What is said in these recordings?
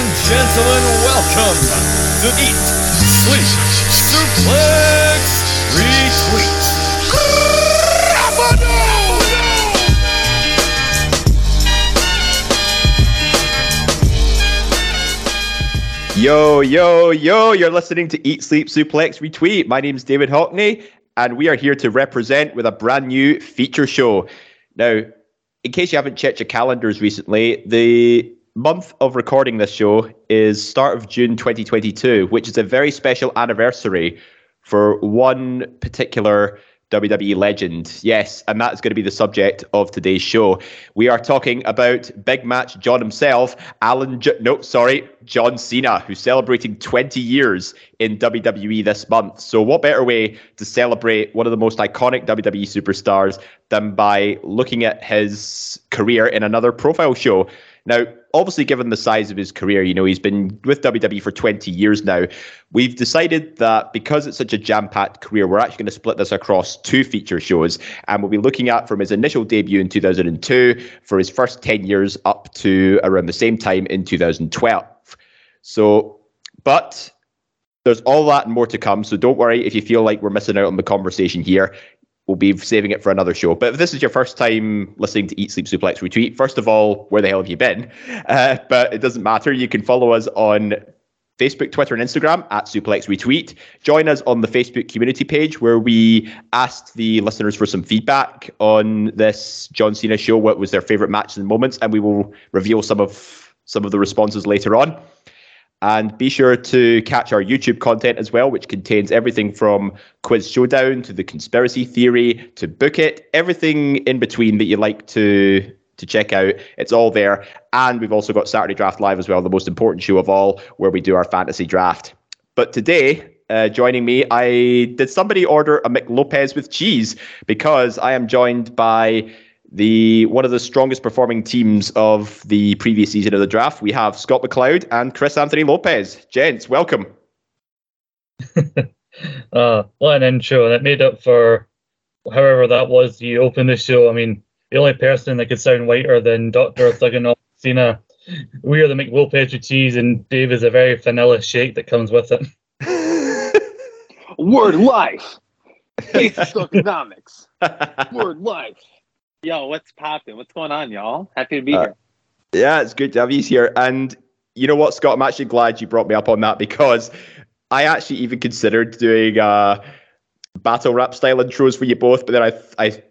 and gentlemen, welcome to Eat, Sleep, Suplex, Retweet. Yo, yo, yo, you're listening to Eat, Sleep, Suplex, Retweet. My name is David Hockney, and we are here to represent with a brand new feature show. Now, in case you haven't checked your calendars recently, the month of recording this show is start of June 2022, which is a very special anniversary for one particular WWE legend. Yes, and that's going to be the subject of today's show. We are talking about big match John himself, Alan. J- no, sorry, John Cena, who's celebrating 20 years in WWE this month. So, what better way to celebrate one of the most iconic WWE superstars than by looking at his career in another profile show? Now, obviously, given the size of his career, you know, he's been with WWE for 20 years now. We've decided that because it's such a jam packed career, we're actually going to split this across two feature shows. And we'll be looking at from his initial debut in 2002 for his first 10 years up to around the same time in 2012. So, but there's all that and more to come. So don't worry if you feel like we're missing out on the conversation here we'll be saving it for another show. But if this is your first time listening to Eat Sleep Suplex Retweet, first of all, where the hell have you been? Uh, but it doesn't matter. You can follow us on Facebook, Twitter, and Instagram at Suplex Retweet. Join us on the Facebook community page where we asked the listeners for some feedback on this John Cena show. What was their favorite matches and moments, and we will reveal some of some of the responses later on. And be sure to catch our YouTube content as well, which contains everything from Quiz Showdown to the conspiracy theory to Book It, everything in between that you like to to check out. It's all there. And we've also got Saturday Draft Live as well, the most important show of all, where we do our fantasy draft. But today, uh, joining me, I did somebody order a McLopez with cheese because I am joined by the one of the strongest performing teams of the previous season of the draft. We have Scott McLeod and Chris Anthony Lopez. Gents, welcome. uh, what an intro. And it made up for however that was you opened the show. I mean, the only person that could sound whiter than Dr. Thuganov Cena. We are the McLopez with cheese, and Dave is a very vanilla shake that comes with it. Word life. Basic economics. Word life. Yo, what's popping? What's going on, y'all? Happy to be uh, here. Yeah, it's good to have you here. And you know what, Scott? I'm actually glad you brought me up on that because I actually even considered doing uh, battle rap style intros for you both, but then I I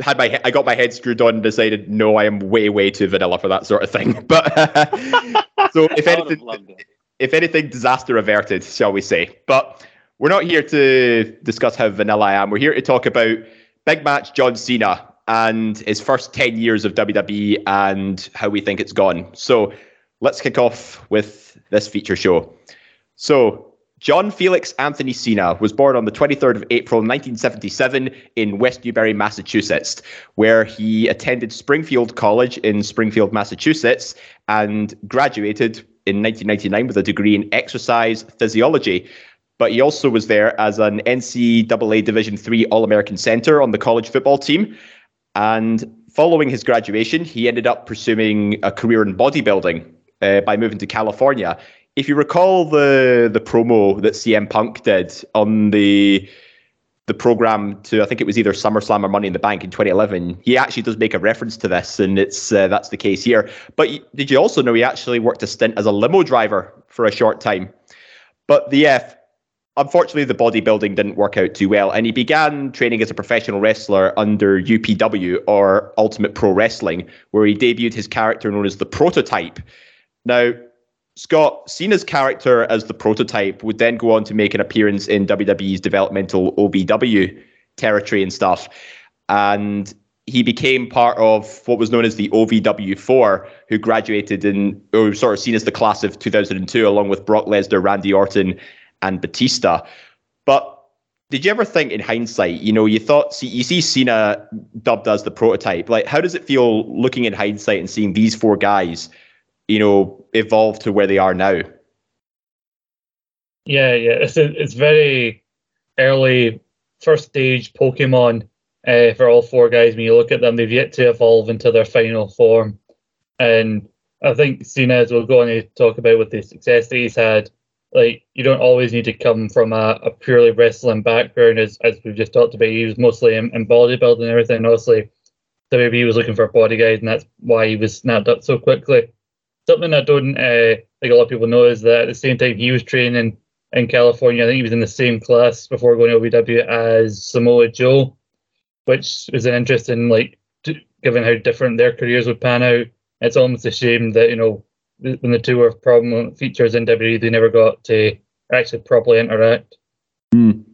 had my I got my head screwed on and decided no, I am way way too vanilla for that sort of thing. But so if anything, if anything, disaster averted, shall we say? But we're not here to discuss how vanilla I am. We're here to talk about big match John Cena and his first 10 years of WWE and how we think it's gone. So let's kick off with this feature show. So, John Felix Anthony Cena was born on the 23rd of April 1977 in West Newbury, Massachusetts, where he attended Springfield College in Springfield, Massachusetts, and graduated in 1999 with a degree in exercise physiology. But he also was there as an NCAA Division III All American center on the college football team and following his graduation, he ended up pursuing a career in bodybuilding uh, by moving to California. If you recall the the promo that CM Punk did on the the program to I think it was either SummerSlam or Money in the Bank in 2011, he actually does make a reference to this, and it's uh, that's the case here. But did you also know he actually worked a stint as a limo driver for a short time? But the uh, unfortunately, the bodybuilding didn't work out too well, and he began training as a professional wrestler under UPW or Ultimate Pro Wrestling, where he debuted his character known as the Prototype. Now, Scott Cena's character as the Prototype would then go on to make an appearance in WWE's developmental OVW territory and stuff, and he became part of what was known as the OVW4, who graduated in, or sort of seen as the class of 2002, along with Brock Lesnar, Randy Orton, and Batista. But did you ever think in hindsight, you know, you thought, see, you see Cena dubbed as the prototype. Like, how does it feel looking in hindsight and seeing these four guys, you know, evolve to where they are now? Yeah, yeah, it's it's very early first stage Pokemon uh, for all four guys. When you look at them, they've yet to evolve into their final form, and I think Cena, as we'll go on to talk about with the success that he's had, like you don't always need to come from a, a purely wrestling background, as as we've just talked about. He was mostly in, in bodybuilding and everything. Obviously, WWE was looking for a body guys, and that's why he was snapped up so quickly. Something I don't uh, think a lot of people know is that at the same time he was training in California, I think he was in the same class before going to OVW as Samoa Joe, which is an interesting, like, given how different their careers would pan out. It's almost a shame that you know when the two were prominent features in WWE, they never got to actually properly interact. Mm.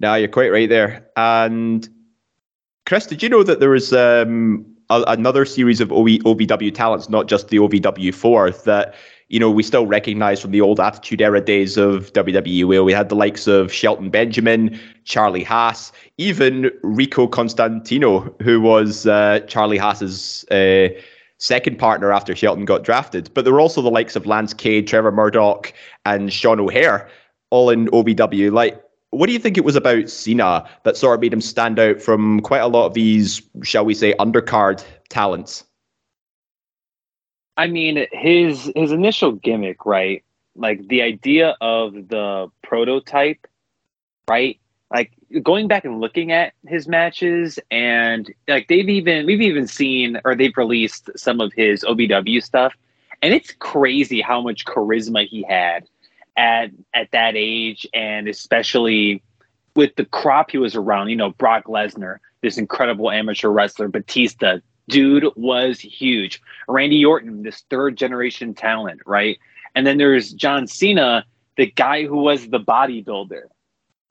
You're quite right there. And Chris, did you know that there was um, a, another series of OV, OVW talents, not just the OVW4, that you know we still recognize from the old Attitude Era days of WWE, where we had the likes of Shelton Benjamin, Charlie Haas, even Rico Constantino, who was uh, Charlie Haas's. Uh, second partner after Shelton got drafted. But there were also the likes of Lance Cade, Trevor Murdoch, and Sean O'Haire all in OVW. Like, what do you think it was about Cena that sort of made him stand out from quite a lot of these, shall we say, undercard talents? I mean, his his initial gimmick, right? Like the idea of the prototype, right? Like going back and looking at his matches, and like they've even we've even seen or they've released some of his OVW stuff, and it's crazy how much charisma he had at at that age, and especially with the crop he was around. You know, Brock Lesnar, this incredible amateur wrestler, Batista, dude was huge. Randy Orton, this third generation talent, right? And then there's John Cena, the guy who was the bodybuilder,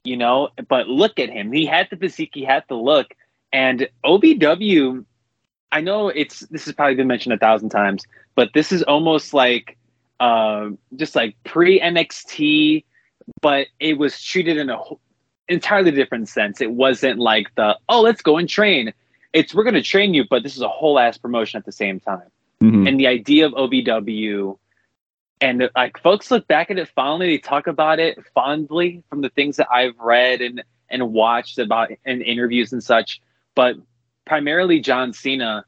you know. But look at him; he had the physique, he had the look, and OVW. I know it's this has probably been mentioned a thousand times, but this is almost like uh, just like pre NXT, but it was treated in a entirely different sense. It wasn't like the oh, let's go and train. It's we're going to train you, but this is a whole ass promotion at the same time. Mm-hmm. And the idea of OVW and like folks look back at it fondly they talk about it fondly from the things that i've read and and watched about in interviews and such but primarily john cena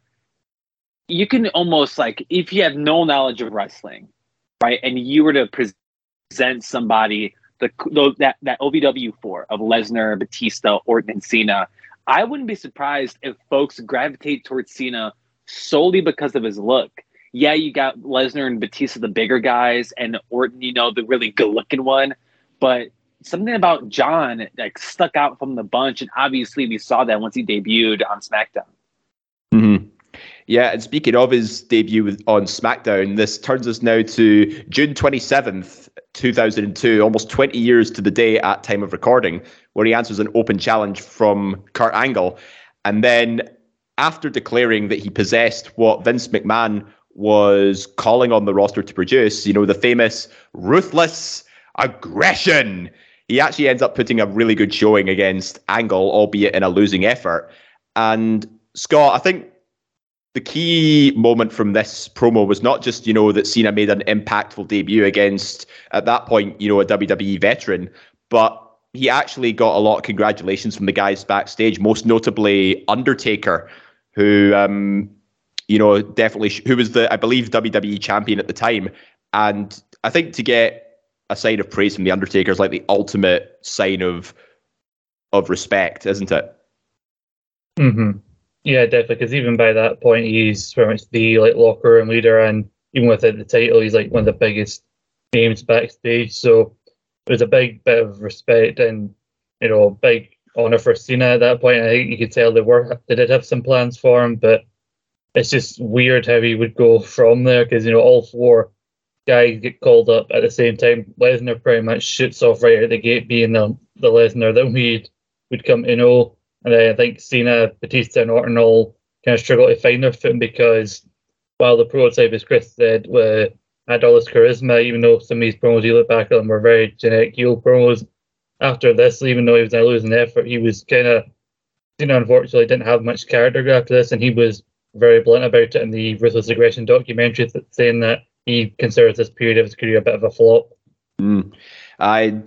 you can almost like if you have no knowledge of wrestling right and you were to present somebody the, the that that ovw4 of lesnar batista orton and cena i wouldn't be surprised if folks gravitate towards cena solely because of his look yeah, you got Lesnar and Batista, the bigger guys, and Orton, you know, the really good looking one. But something about John like stuck out from the bunch, and obviously we saw that once he debuted on SmackDown. Mm-hmm. Yeah, and speaking of his debut on SmackDown, this turns us now to June 27th, 2002, almost 20 years to the day at time of recording, where he answers an open challenge from Kurt Angle. And then after declaring that he possessed what Vince McMahon was calling on the roster to produce, you know, the famous ruthless aggression. He actually ends up putting a really good showing against Angle, albeit in a losing effort. And Scott, I think the key moment from this promo was not just, you know, that Cena made an impactful debut against, at that point, you know, a WWE veteran, but he actually got a lot of congratulations from the guys backstage, most notably Undertaker, who um, you know, definitely who was the I believe WWE champion at the time, and I think to get a sign of praise from the Undertaker is like the ultimate sign of of respect, isn't it? hmm Yeah, definitely. Because even by that point, he's very much the like locker room leader, and even without the title, he's like one of the biggest names backstage. So it was a big bit of respect and you know big honor for Cena at that point. I think you could tell they were they did have some plans for him, but it's just weird how he would go from there because you know all four guys get called up at the same time. Lesnar pretty much shoots off right at the gate, being the the Lesnar that we would come to know. And I think Cena, Batista, and Orton all kind of struggle to find their footing because while the prototype, as Chris said, were, had all this charisma, even though some of these promos you look back at them were very generic heel promos. After this, even though he was losing effort, he was kind of, you know, unfortunately didn't have much character after this, and he was very blunt about it in the Ruthless Aggression documentary, saying that he considers this period of his career a bit of a flop. Mm. I,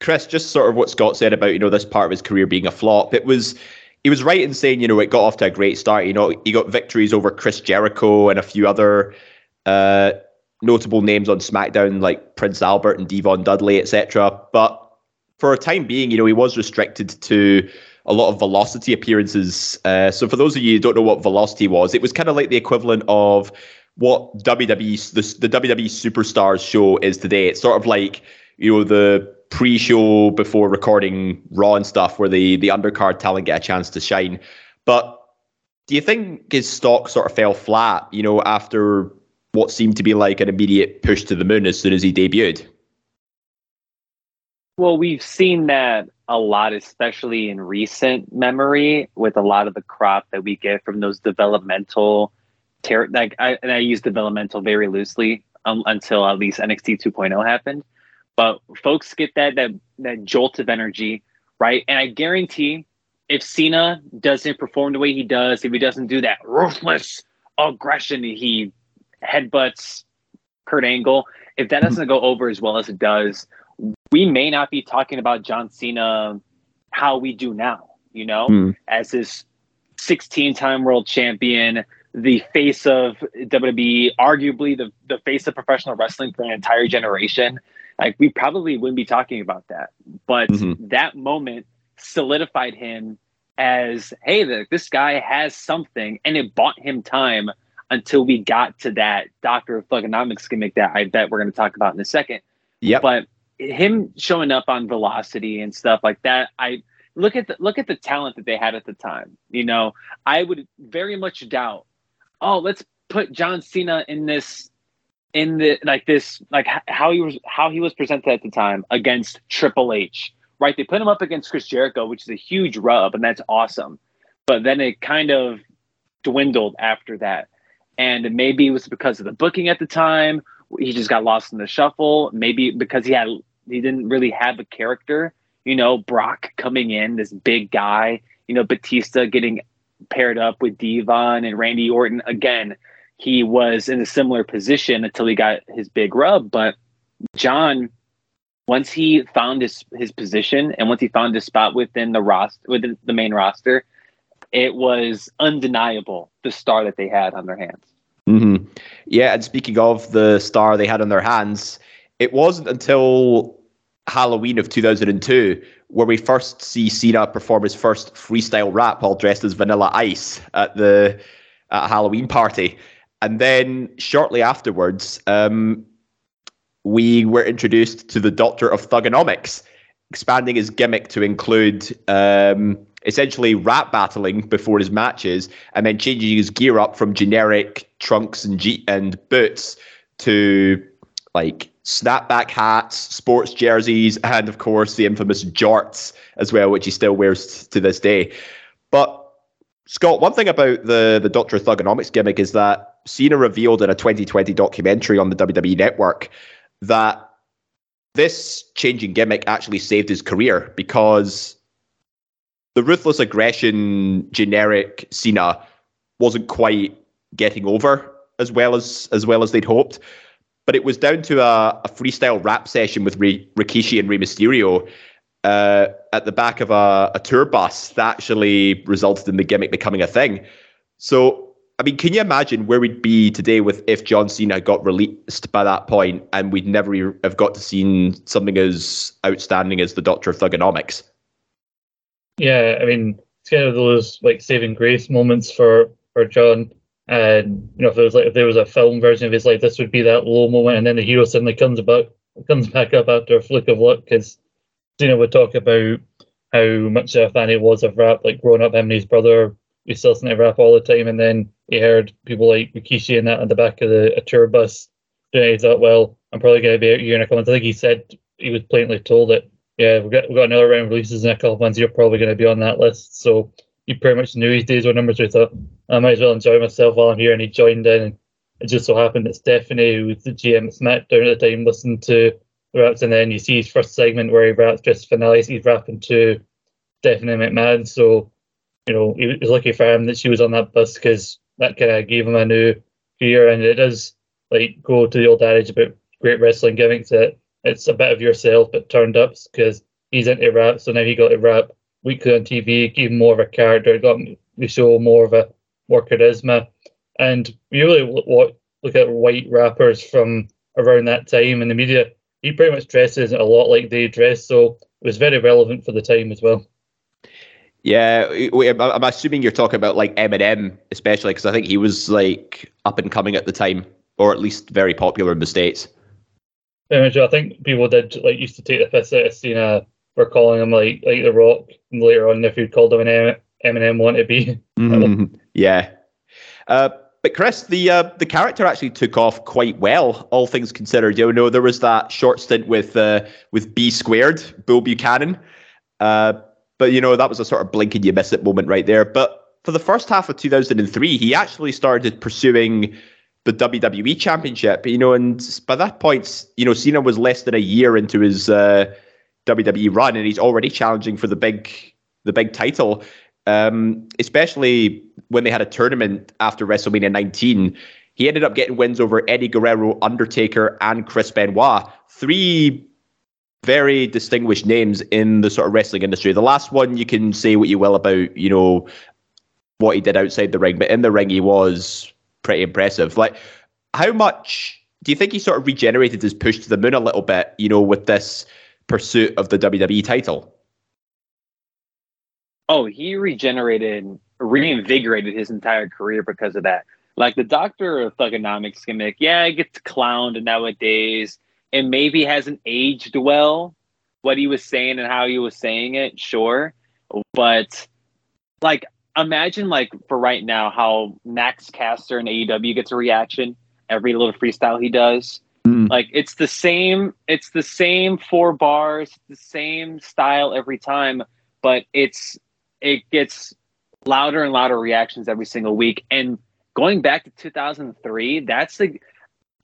Chris, just sort of what Scott said about you know this part of his career being a flop. It was he was right in saying you know it got off to a great start. You know he got victories over Chris Jericho and a few other uh, notable names on SmackDown like Prince Albert and D-Von Dudley, etc. But for a time being, you know, he was restricted to a lot of velocity appearances. Uh, so for those of you who don't know what velocity was, it was kind of like the equivalent of what WWE the, the WWE Superstars show is today. It's sort of like you know the pre-show before recording Raw and stuff, where the the undercard talent get a chance to shine. But do you think his stock sort of fell flat? You know, after what seemed to be like an immediate push to the moon as soon as he debuted. Well, we've seen that a lot, especially in recent memory, with a lot of the crop that we get from those developmental, ter- like I, and I use developmental very loosely um, until at least NXT 2.0 happened. But folks get that that that jolt of energy, right? And I guarantee, if Cena doesn't perform the way he does, if he doesn't do that ruthless aggression, he headbutts Kurt Angle. If that doesn't go over as well as it does, we may not be talking about John Cena how we do now, you know, mm. as this 16 time world champion, the face of WWE, arguably the, the face of professional wrestling for an entire generation. Like, we probably wouldn't be talking about that. But mm-hmm. that moment solidified him as, hey, the, this guy has something, and it bought him time until we got to that Doctor of Thuganomics gimmick that I bet we're going to talk about in a second. Yeah. But him showing up on Velocity and stuff like that, I look at the look at the talent that they had at the time. You know, I would very much doubt. Oh, let's put John Cena in this in the like this like how he was how he was presented at the time against Triple H. Right? They put him up against Chris Jericho, which is a huge rub, and that's awesome. But then it kind of dwindled after that. And maybe it was because of the booking at the time. He just got lost in the shuffle. Maybe because he had he didn't really have a character. You know, Brock coming in, this big guy. You know, Batista getting paired up with D-Von and Randy Orton. Again, he was in a similar position until he got his big rub. But John, once he found his his position and once he found his spot within the roster, within the main roster, it was undeniable the star that they had on their hands. Mm-hmm. Yeah, and speaking of the star they had on their hands, it wasn't until Halloween of 2002 where we first see Cena perform his first freestyle rap while dressed as Vanilla Ice at the at Halloween party. And then shortly afterwards, um, we were introduced to the Doctor of Thuganomics, expanding his gimmick to include um, essentially rap battling before his matches, and then changing his gear up from generic trunks and G- and boots to like snapback hats, sports jerseys, and of course the infamous jorts as well, which he still wears to this day. But Scott, one thing about the the Doctor Thuganomics gimmick is that Cena revealed in a 2020 documentary on the WWE Network that this changing gimmick actually saved his career because the ruthless aggression generic Cena wasn't quite getting over as well as as well as they'd hoped. But it was down to a, a freestyle rap session with Rikishi and Rey Mysterio uh, at the back of a, a tour bus that actually resulted in the gimmick becoming a thing. So, I mean, can you imagine where we'd be today with if John Cena got released by that point and we'd never have got to see something as outstanding as the Doctor of Thuganomics? Yeah, I mean, it's kind of those like saving grace moments for for John. And you know, if there was like if there was a film version of his life, this would be that low moment, and then the hero suddenly comes about comes back up after a flick of luck. Because Cena would talk about how much of a fan he was of rap, like growing up, him and his brother we still listened to rap all the time, and then he heard people like Rikishi and that on the back of the a tour bus. And he thought, well, I'm probably going to be out here in a couple months. I think he said he was plainly told that, yeah, we've got, we've got another round of releases in a couple months. You're probably going to be on that list. So he pretty much knew his days were numbers. So he thought, I might as well enjoy myself while I'm here. And he joined in. And it just so happened that Stephanie, who was the GM at SmackDown at the time, listened to the raps. And then you see his first segment where he raps just finale. He's rapping to Stephanie McMahon. So, you know, it was lucky for him that she was on that bus because that kind of gave him a new career. And it does like go to the old adage about great wrestling gimmicks that it's a bit of yourself but turned up because he's into rap. So now he got to rap weekly on TV, gave him more of a character, got the show more of a more charisma. And really, what look at white rappers from around that time in the media, he pretty much dresses a lot like they dress, so it was very relevant for the time as well. Yeah, I'm assuming you're talking about like Eminem, especially because I think he was like up and coming at the time, or at least very popular in the states. I think people did like used to take the piss out of Cena for calling him like like the Rock, later on if you called him an Eminem want to be. Mm-hmm. Yeah. Uh, but Chris, the uh, the character actually took off quite well, all things considered. You know, there was that short stint with uh, with B squared, Bill Buchanan. Uh, but you know, that was a sort of blink and you miss it moment right there. But for the first half of 2003, he actually started pursuing the WWE Championship. You know, and by that point, you know, Cena was less than a year into his uh, WWE run, and he's already challenging for the big the big title. Um, especially when they had a tournament after WrestleMania 19. He ended up getting wins over Eddie Guerrero, Undertaker, and Chris Benoit. Three very distinguished names in the sort of wrestling industry. The last one you can say what you will about, you know, what he did outside the ring, but in the ring he was pretty impressive. Like, how much do you think he sort of regenerated his push to the moon a little bit, you know, with this pursuit of the WWE title? Oh, he regenerated, reinvigorated his entire career because of that. Like the Doctor of Thuganomics gimmick, yeah, it gets clowned nowadays. and maybe hasn't aged well, what he was saying and how he was saying it, sure. But like imagine like for right now how Max Caster in AEW gets a reaction every little freestyle he does. Mm. Like it's the same it's the same four bars, the same style every time, but it's it gets louder and louder reactions every single week. And going back to 2003, that's the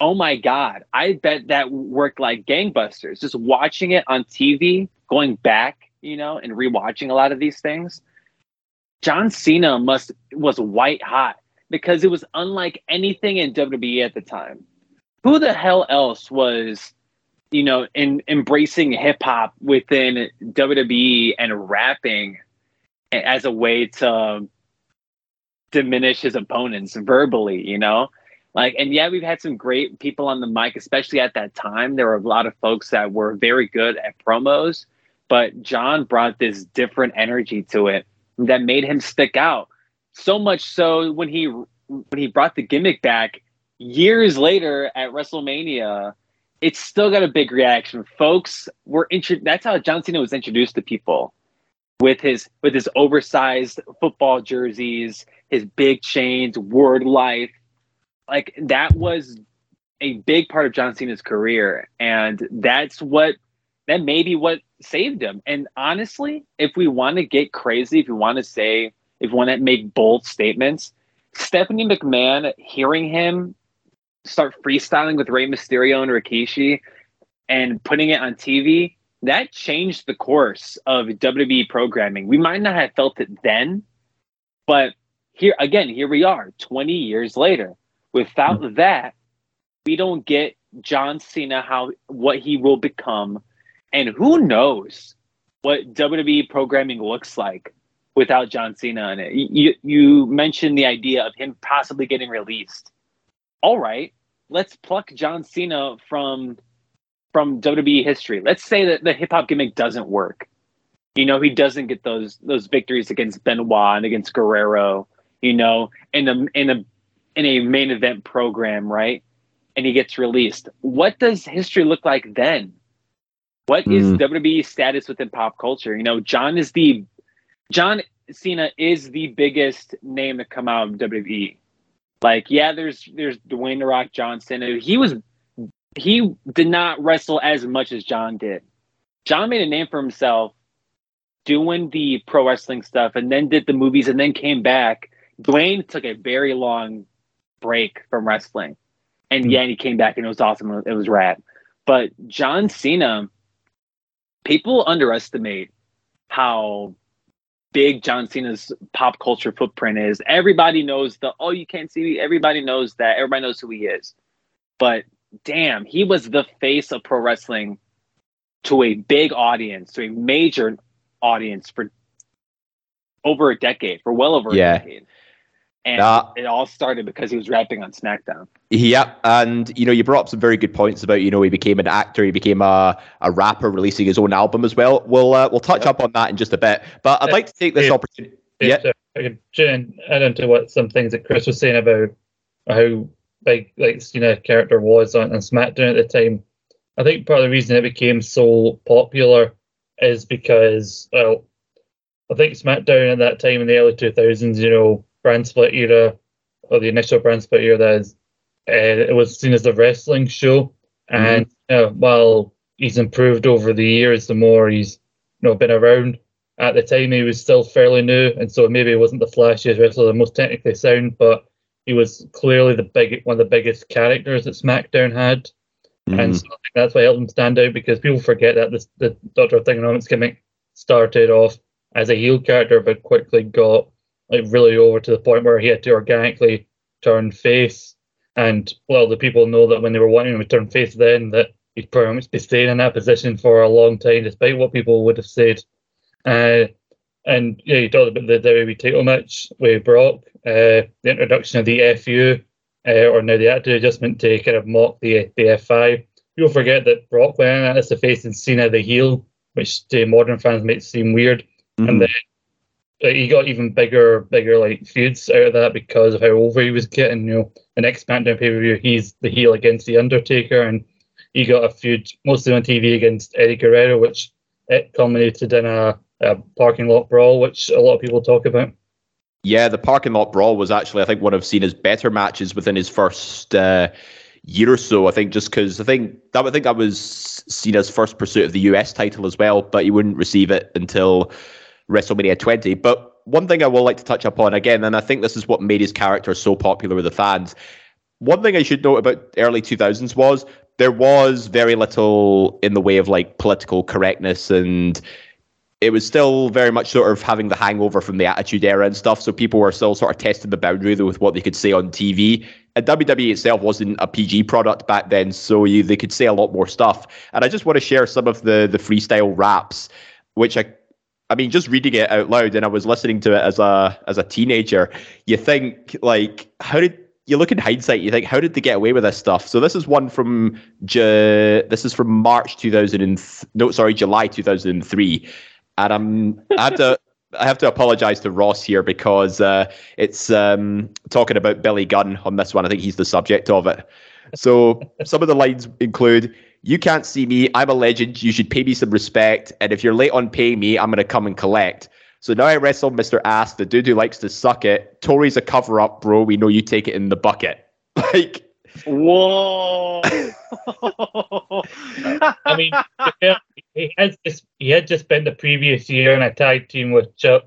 oh my god, I bet that worked like gangbusters. Just watching it on TV, going back, you know, and rewatching a lot of these things. John Cena must was white hot because it was unlike anything in WWE at the time. Who the hell else was, you know, in embracing hip hop within WWE and rapping as a way to diminish his opponents verbally, you know? Like, and yeah, we've had some great people on the mic, especially at that time. There were a lot of folks that were very good at promos, but John brought this different energy to it that made him stick out. So much so when he when he brought the gimmick back years later at WrestleMania, it's still got a big reaction. Folks were intro- that's how John Cena was introduced to people with his with his oversized football jerseys, his big chains, word life. Like that was a big part of John Cena's career. And that's what that may be what saved him. And honestly, if we want to get crazy, if we want to say, if we want to make bold statements, Stephanie McMahon, hearing him start freestyling with Rey Mysterio and Rikishi and putting it on TV, that changed the course of WWE programming. We might not have felt it then, but here again, here we are 20 years later. Without that, we don't get John Cena how what he will become and who knows what WWE programming looks like without John Cena in it. You you mentioned the idea of him possibly getting released. All right, let's pluck John Cena from from WWE history. Let's say that the hip hop gimmick doesn't work. You know, he doesn't get those those victories against Benoit and against Guerrero. You know, in a in a in a main event program, right? And he gets released. What does history look like then? What mm. is WWE's status within pop culture? You know, John is the John Cena is the biggest name to come out of WWE. Like, yeah, there's there's Dwayne the Rock Johnson. He was he did not wrestle as much as John did. John made a name for himself doing the pro wrestling stuff and then did the movies and then came back. Dwayne took a very long break from wrestling. And hmm. yeah, he came back and it was awesome. It was rad. But John Cena, people underestimate how big John Cena's pop culture footprint is. Everybody knows the oh you can't see me. Everybody knows that. Everybody knows who he is. But damn, he was the face of pro wrestling to a big audience, to a major audience for over a decade, for well over yeah. a decade. And Nah. it all started because he was rapping on SmackDown. Yep, and you know, you brought up some very good points about you know he became an actor, he became a, a rapper, releasing his own album as well. We'll uh, we'll touch Yep. up on that in just a bit, but I'd like to take this Yeah. opportunity. Yeah. Yeah. I could Jen, add into what some things that Chris was saying about how big like Cena character was on, on SmackDown at the time. I think part of the reason it became so popular is because well, I think SmackDown at that time in the early two thousands, you know, brand split era or the initial brand split era that is, uh, it was seen as a wrestling show. And uh, while he's improved over the years, the more he's you know been around at the time he was still fairly new, and so maybe he wasn't the flashiest wrestler, the most technically sound, but he was clearly the big one of the biggest characters that SmackDown had, and Mhm. so I think that's why helped him stand out because people forget that this, the Doctor of Thuganomics gimmick started off as a heel character, but quickly got like really over to the point where he had to organically turn face, and well, the people know that when they were wanting him to turn face, then that he'd pretty much be staying in that position for a long time, despite what people would have said. Uh, and yeah, you talked about the WWE title match with Brock, uh, the introduction of the FU, uh, or now the attitude adjustment to kind of mock the the F5. People forget that Brock went in as the face and Cena the heel, which to modern fans might seem weird. Mhm. And then he got even bigger, bigger like feuds out of that because of how over he was getting. You know, the next SmackDown pay per view, he's the heel against the Undertaker, and he got a feud mostly on TV against Eddie Guerrero, which it culminated in a, a parking lot brawl, which a lot of people talk about. Yeah, the parking lot brawl was actually, I think, one of Cena's better matches within his first uh, year or so. I think just because I think that I think that was Cena's first pursuit of the US title as well, but he wouldn't receive it until WrestleMania 20. But one thing I will like to touch upon again, and I think this is what made his character so popular with the fans. One thing I should note about early 2000s was there was very little in the way of like political correctness and it was still very much sort of having the hangover from the Attitude Era and stuff. So people were still sort of testing the boundary with what they could say on TV. And WWE itself wasn't a PG product back then, so you, they could say a lot more stuff. And I just want to share some of the the freestyle raps, which I, I mean, just reading it out loud, and I was listening to it as a as a teenager. You think like, how did you look in hindsight? You think, how did they get away with this stuff? So this is one from Ju- this is from March 2000 and th- no, sorry, July 2003 and I'm I have to I have to apologize to Ross here because uh, it's um, talking about Billy Gunn on this one. I think he's the subject of it. So some of the lines include. You can't see me. I'm a legend. You should pay me some respect. And if you're late on paying me, I'm going to come and collect. So now I wrestle Mr. Ass, the dude who likes to suck it. Torrie's a cover up, bro. We know you take it in the bucket. Like, Whoa! I mean, to be fair, he has just he had just spent the previous year in a tag team with Chuck,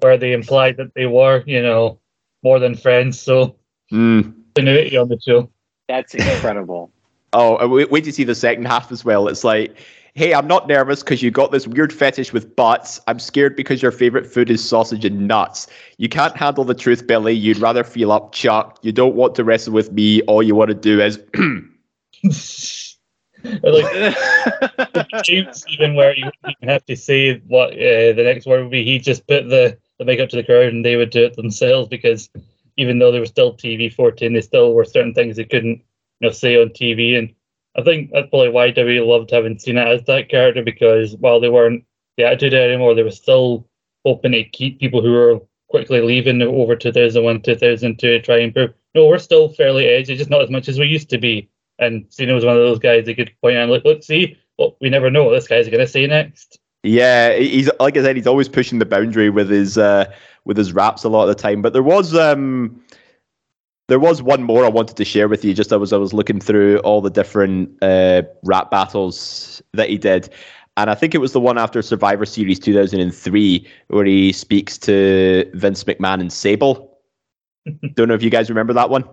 where they implied that they were, you know, more than friends. So mm. continuity on the show. that's incredible. Oh, wait, wait to see the second half as well. It's like, hey, I'm not nervous because you got this weird fetish with butts. I'm scared because your favorite food is sausage and nuts. You can't handle the truth, Billy. You'd rather feel up, Chuck. You don't want to wrestle with me. All you want to do is. like James, even where you wouldn't even have to say what uh, the next word would be, he just put the the mic up to the crowd and they would do it themselves because even though they were still TV fourteen, they still were certain things they couldn't you know say on TV. And I think that's probably why WWE loved having Cena as that character because while they weren't the attitude anymore, they were still hoping to keep people who were quickly leaving over 2001, 2002 to try and prove no, we're still fairly edgy, just not as much as we used to be. And Cena was one of those guys they could point out, like, look, see, well, we never know what this guy's going to say next. Yeah, he's like I said, he's always pushing the boundary with his uh, with his raps a lot of the time. But there was um, there was one more I wanted to share with you. Just as I was looking through all the different uh, rap battles that he did, and I think it was the one after Survivor Series 2003 where he speaks to Vince McMahon and Sable. Don't know if you guys remember that one.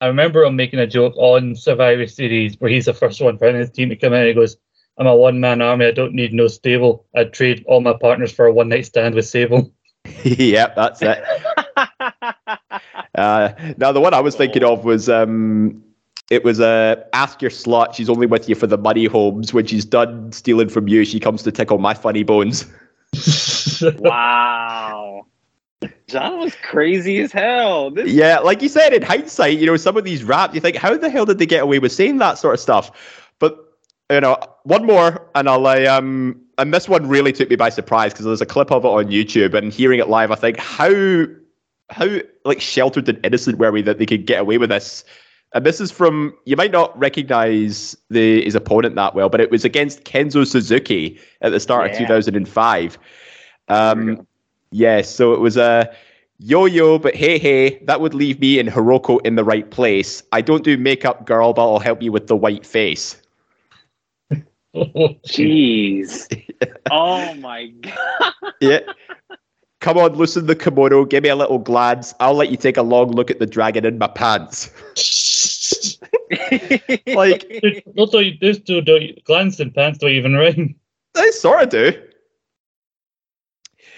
I remember him making a joke on Survivor Series where he's the first one for his team to come in. And he goes, "I'm a one man army. I don't need no stable. I'd trade all my partners for a one night stand with Sable." yep, that's it. Uh, now, the one I was thinking of was um, it was uh, ask your slut. She's only with you for the money, Holmes. When she's done stealing from you, she comes to tickle my funny bones. wow. John was crazy as hell. This Yeah, like you said, in hindsight, you know, some of these raps, you think, how the hell did they get away with saying that sort of stuff? But you know, one more, and I'll uh, um, and this one really took me by surprise because there's a clip of it on YouTube, and hearing it live, I think how how like sheltered and innocent were we that they could get away with this? And this is from you might not recognize the his opponent that well, but it was against Kenzo Suzuki at the start of 2005. There Um. Yes, so it was a yo yo, but hey hey, that would leave me and Hiroko in the right place. I don't do makeup, girl, but I'll help you with the white face. Jeez. oh my god. Yeah. Come on, loosen the kimono, give me a little glance. I'll let you take a long look at the dragon in my pants. Like- Dude, Also, those two don't glance and pants don't even ring. I sort of do.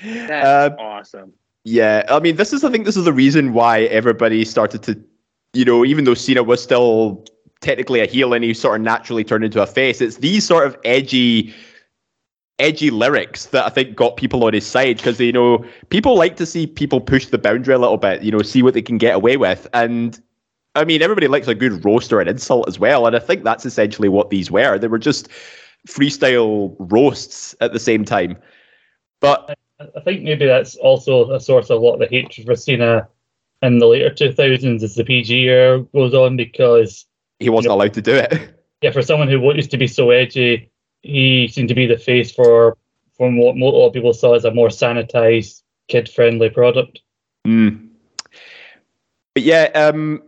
That's Uh, awesome. Yeah, I mean, this is I think this is the reason why everybody started to, you know, even though Cena was still technically a heel and he sort of naturally turned into a face, it's these sort of edgy, edgy lyrics that I think got people on his side because you know people like to see people push the boundary a little bit, you know, see what they can get away with, and I mean, everybody likes a good roast or an insult as well, and I think that's essentially what these were. They were just freestyle roasts at the same time, but. I think maybe that's also a source of a lot of the hatred for Cena uh, in the later 2000s as the PG era goes on because, He wasn't allowed to do it. yeah, for someone who used to be so edgy, he seemed to be the face for from what a lot of people saw as a more sanitized, kid friendly product. Mm. But yeah, um,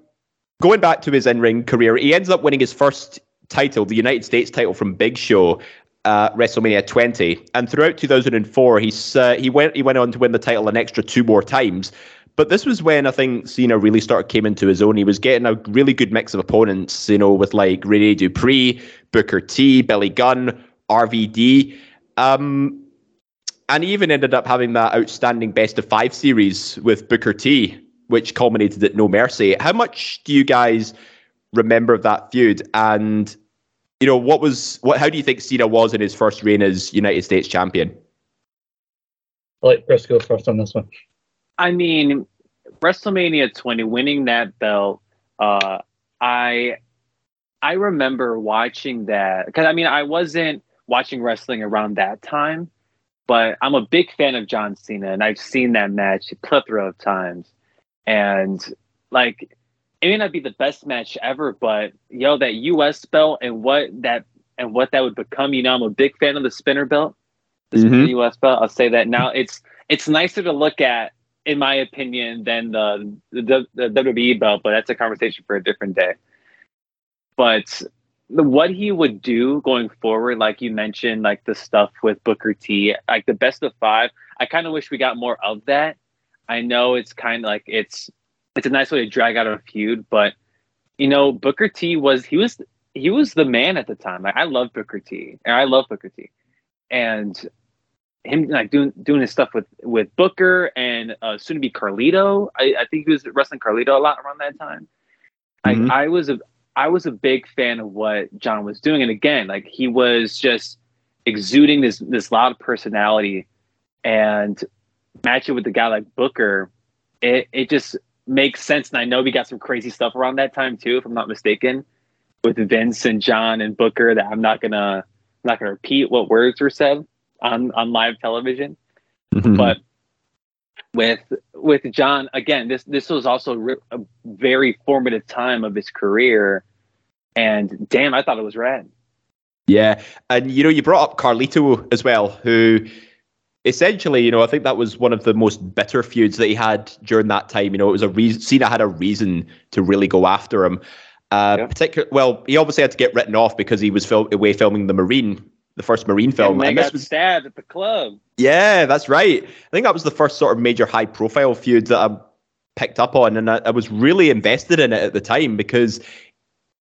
going back to his in-ring career, he ends up winning his first title, the United States title from Big Show, uh, WrestleMania 20, and throughout 2004, he's uh, he went he went on to win the title an extra two more times. But this was when I think Cena really started came into his own. He was getting a really good mix of opponents, you know, with like Rene Dupree, Booker T, Billy Gunn, RVD. Um, and he even ended up having that outstanding best of five series with Booker T, which culminated at No Mercy. How much do you guys remember of that feud? And you know, what was what? How do you think Cena was in his first reign as United States champion? I like Chris go first on this one. I mean, WrestleMania 20, winning that belt, uh, I I remember watching that because I mean I wasn't watching wrestling around that time, but I'm a big fan of John Cena and I've seen that match a plethora of times. And like it may not be the best match ever, but yo, that US belt and what that and what that would become, you know, I'm a big fan of the spinner belt. The Mhm. US belt. I'll say that now. It's it's nicer to look at, in my opinion, than the the, the WWE belt, but that's a conversation for a different day. But the, what he would do going forward, like you mentioned, like the stuff with Booker T, like the best of five, I kind of wish we got more of that. I know it's kind of like it's it's a nice way to drag out a feud, but you know, Booker T was he was he was the man at the time. Like, I love Booker T, and I love Booker T, and him like doing doing his stuff with with Booker and uh, soon to be Carlito. I, I think he was wrestling Carlito a lot around that time. Like Mhm. I was a I was a big fan of what John was doing, and again, like he was just exuding this this loud personality, and match it with a guy like Booker, it it just makes sense. And I know we got some crazy stuff around that time too, if I'm not mistaken, with Vince and John and Booker. That I'm not gonna I'm not gonna repeat what words were said on on live television. But with with John again, this this was also a very formative time of his career, and damn, I thought it was rad. Yeah, and you know, you brought up Carlito as well, who essentially, you know, I think that was one of the most bitter feuds that he had during that time. You know, it was a reason Cena had a reason to really go after him. Uh, Yeah. particular, well, he obviously had to get written off because he was fil- away filming the Marine, the first Marine film, and and this was stabbed at the club. yeah, that's right. I think that was the first sort of major high profile feud that I picked up on, and I, I was really invested in it at the time because,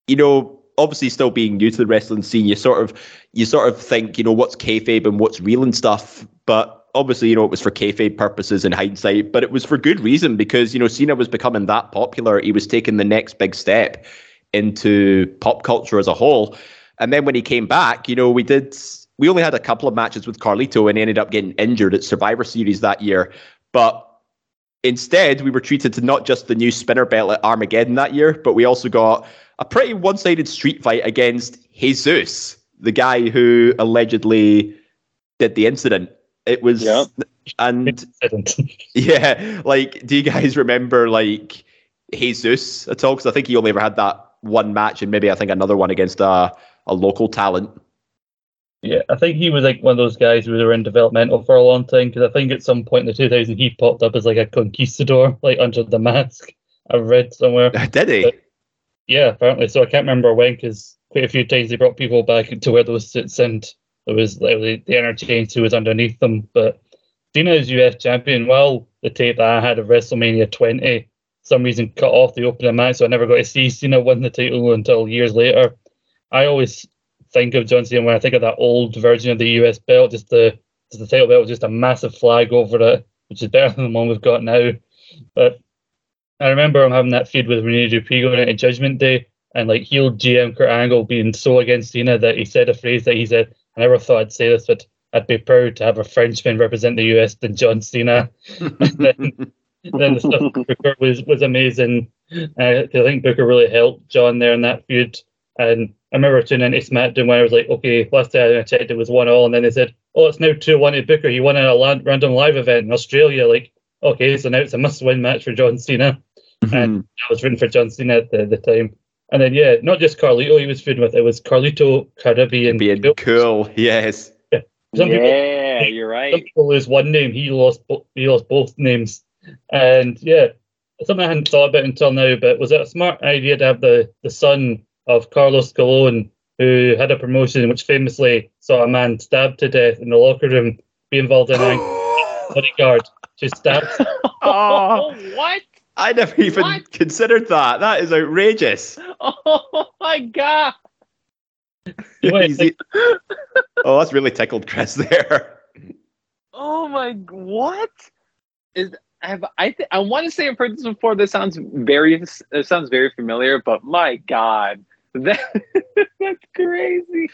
you know, obviously still being new to the wrestling scene, you sort of you sort of think, you know, what's kayfabe and what's real and stuff, but obviously, you know, it was for kayfabe purposes in hindsight, but it was for good reason because you know Cena was becoming that popular. He was taking the next big step into pop culture as a whole. And then when he came back, you know, we did we only had a couple of matches with Carlito and he ended up getting injured at Survivor Series that year. But instead, we were treated to not just the new spinner belt at Armageddon that year, but we also got a pretty one-sided street fight against Jesus, the guy who allegedly did the incident. It was, Yep. and yeah, like, do you guys remember like Jesus at all? Because I think he only ever had that one match, and maybe I think another one against a a local talent. Yeah, I think he was like one of those guys who were in developmental for a long time because I think at some point in the 2000 he popped up as like a conquistador, like under the mask. I read somewhere. Did he? Yeah, apparently. So I can't remember when because quite a few times they brought people back to where those sits and it was literally the interchange who was underneath them. But Cena's US champion, well, the tape that I had of WrestleMania 20, some reason cut off the opening match, so I never got to see Cena win the title until years later. I always think of John Cena when I think of that old version of the US belt, just the just the title belt just a massive flag over it, which is better than the one we've got now. But I remember him having that feud with Rene Dupree going into Judgment Day, and like heel GM Kurt Angle being so against Cena that he said a phrase that he said, "I never thought I'd say this, but I'd be proud to have a Frenchman represent the US than John Cena." then, the stuff with Booker was was amazing. Uh, I think Booker really helped John there in that feud. And I remember tuning into SmackDown when I was like, okay, last time I checked it was one all, and then they said, oh, it's now two one to Booker. He won in a land, random live event in Australia. Like, okay, so now it's a must win match for John Cena. and mm-hmm. I was rooting for John Cena at the, the time. And then yeah, not just Carlito he was feuding with, it was Carlito Caribbean. Being cool, yes. Some people yeah, you're right. some right. people lose one name. He lost bo- he lost both names, and yeah, something I hadn't thought about until now. But was it a smart idea to have the the son of Carlos Colon, who had a promotion which famously saw a man stabbed to death in the locker room, be involved in a bodyguard just stabbed? Oh, what? I never even What? considered that. That is outrageous. Oh my god! You might Easy- think- oh, that's really tickled Chris there. Oh my what? Is have I th- I want to say I've heard this before. This sounds very it sounds very familiar, but my god, that that's crazy.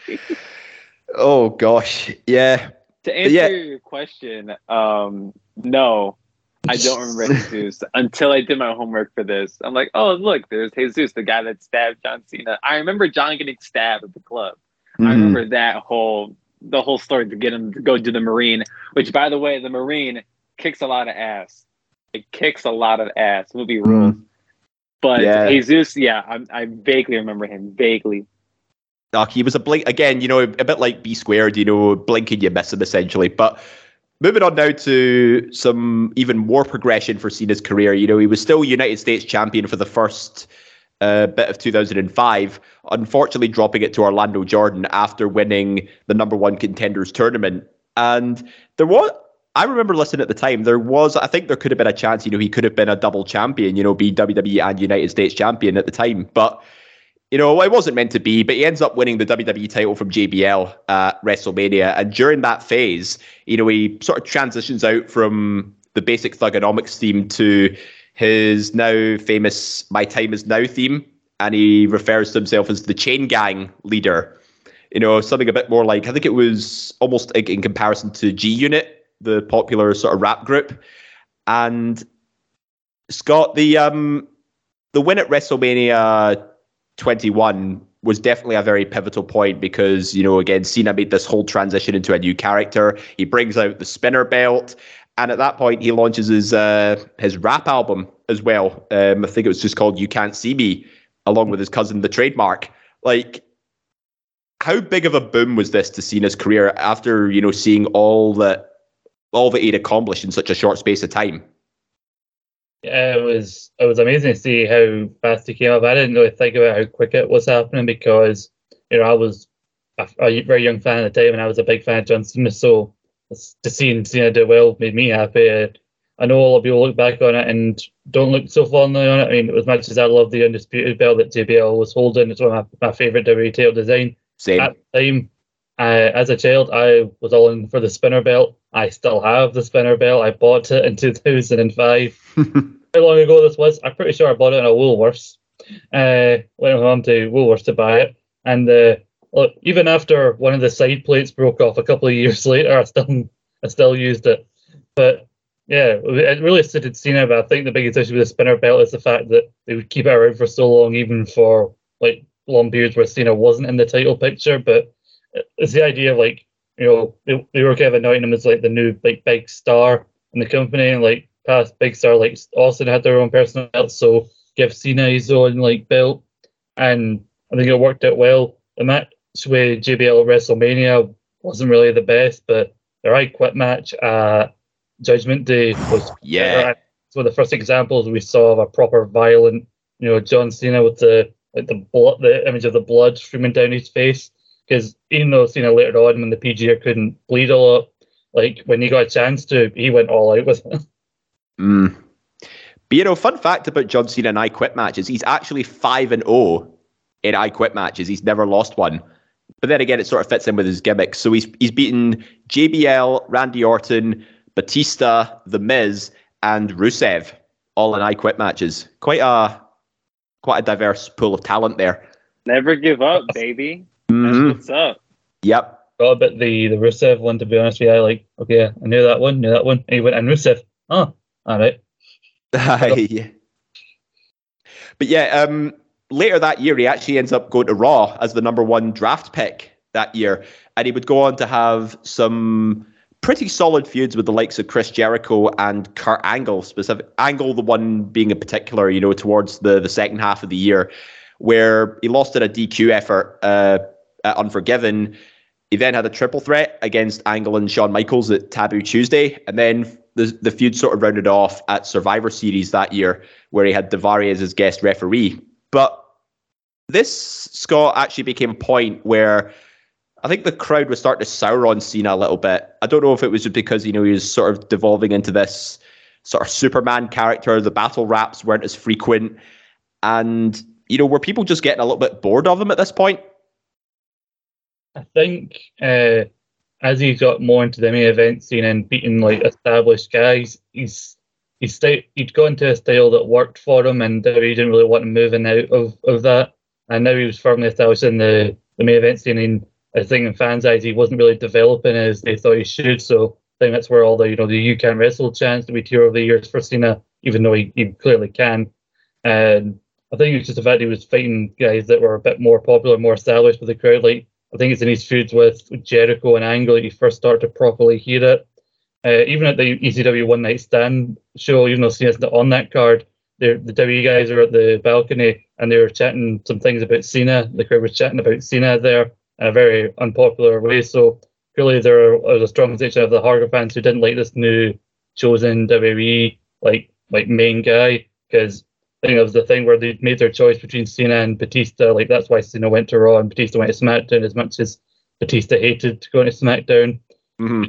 Oh gosh, yeah. To answer Yeah. your question, um, no, I don't remember Jesus until I did my homework for this. I'm like, oh look, there's Jesus, the guy that stabbed John Cena. I remember John getting stabbed at the club. I Mhm. remember that whole the whole story to get him to go do the Marine, which by the way, the Marine kicks a lot of ass. It kicks a lot of ass. Movie rules. But Yeah. Jesus, yeah, I, I vaguely remember him. Vaguely. Doc, he was a blink again, you know, a bit like B squared, you know, blinking you miss him essentially. But moving on now to some even more progression for Cena's career. You know, he was still United States champion for the first uh, bit of 2005, unfortunately dropping it to Orlando Jordan after winning the number one contenders tournament. And there was I remember listening at the time. There was, I think, there could have been a chance. You know, he could have been a double champion. You know, be WWE and United States champion at the time. But you know, it wasn't meant to be. But he ends up winning the WWE title from JBL at WrestleMania. And during that phase, you know, he sort of transitions out from the basic Thuganomics theme to his now famous "My Time Is Now" theme, and he refers to himself as the Chain Gang leader. You know, something a bit more like I think it was almost like in comparison to G Unit, the popular sort of rap group. And Scott, the um, the win at WrestleMania 21 was definitely a very pivotal point because you know again Cena made this whole transition into a new character. He brings out the spinner belt, and at that point he launches his uh, his rap album as well. Um, I think it was just called "You Can't See Me," along with his cousin, Tha Trademarc. Like, how big of a boom was this to Cena's career after you know seeing all that all that he'd accomplished in such a short space of time? Yeah, it was it was amazing to see how fast he came up. I didn't really think about how quick it was happening because you know I was a, a very young fan at the time and I was a big fan of John Cena. So to see Cena do well made me happy. I know a lot of people look back on it and don't look so fondly on it. I mean, as much as I love the undisputed belt that JBL was holding, it's one of my, my favorite WWE title design Same. at the time. Uh, as a child, I was all in for the spinner belt. I still have the spinner belt. I bought it in 2005. How long ago this was? I'm pretty sure I bought it in a Woolworths. Uh, went home to Woolworths to buy it, and uh, look, even after one of the side plates broke off a couple of years later, I still I still used it. But Yeah, it really suited Cena, but I think the biggest issue with the spinner belt is the fact that they would keep it around for so long, even for like long periods where Cena wasn't in the title picture. But it's the idea of like, you know, they, they were kind of anointing him as like the new like big star in the company, and like past big star like Austin had their own personal belt, so give Cena his own like belt, and I think it worked out well. The match with JBL at WrestleMania wasn't really the best, but their I Quit match at Judgment Day was Yeah. It's one of the first examples we saw of a proper violent, you know, John Cena with the like the blood, the image of the blood streaming down his face. Because even though Cena later on, when the PGA couldn't bleed a lot, like when he got a chance to, he went all out with it. Mm. But you know, fun fact about John Cena and I Quit matches, he's actually five and zero in I Quit matches. He's never lost one. But then again, it sort of fits in with his gimmick. So he's he's beaten JBL, Randy Orton, Batista, The Miz, and Rusev, all in I Quit matches. Quite a quite a diverse pool of talent there. Never give up, baby. That's Mhm. what's up. Yep. Got a bit the the Rusev one to be honest with you. I like okay, I knew that one, knew that one. And he went and Rusev. Oh, all right. yeah. But yeah, um, later that year, he actually ends up going to Raw as the number one draft pick that year. And he would go on to have some pretty solid feuds with the likes of Chris Jericho and Kurt Angle, specific Angle, the one being in particular, you know, towards the, the second half of the year, where he lost in a DQ effort uh, at Unforgiven. He then had a triple threat against Angle and Shawn Michaels at Taboo Tuesday, and then the the feud sort of rounded off at Survivor Series that year, where he had Daivari as his guest referee. But this Scott actually became a point where I think the crowd was starting to sour on Cena a little bit. I don't know if it was because you know he was sort of devolving into this sort of Superman character. The battle raps weren't as frequent, and you know were people just getting a little bit bored of him at this point? I think uh, as he got more into the main event scene and beating like established guys, he's he's sta- he'd gone into a style that worked for him, and he didn't really want him moving out of, of that. And now he was firmly established in the, the main event scene. And I think in fans' eyes, he wasn't really developing as they thought he should. So I think that's where all the you know the you can wrestle chance that we hear over the years for Cena, even though he, he clearly can. And I think it's just the fact he was fighting guys that were a bit more popular, more established with the crowd. Like I think it's in his feuds with Jericho and Angle that you first start to properly hear it. Uh, even at the ECW One Night Stand show, even though Cena's not on that card, the the WWE guys are at the balcony and they were chatting some things about Cena. The crowd was chatting about Cena there in a very unpopular way. So clearly there was a strong section of the hardcore fans who didn't like this new chosen WWE like like main guy because I think that was the thing where they made their choice between Cena and Batista. Like that's why Cena went to Raw and Batista went to SmackDown as much as Batista hated going to SmackDown. hmm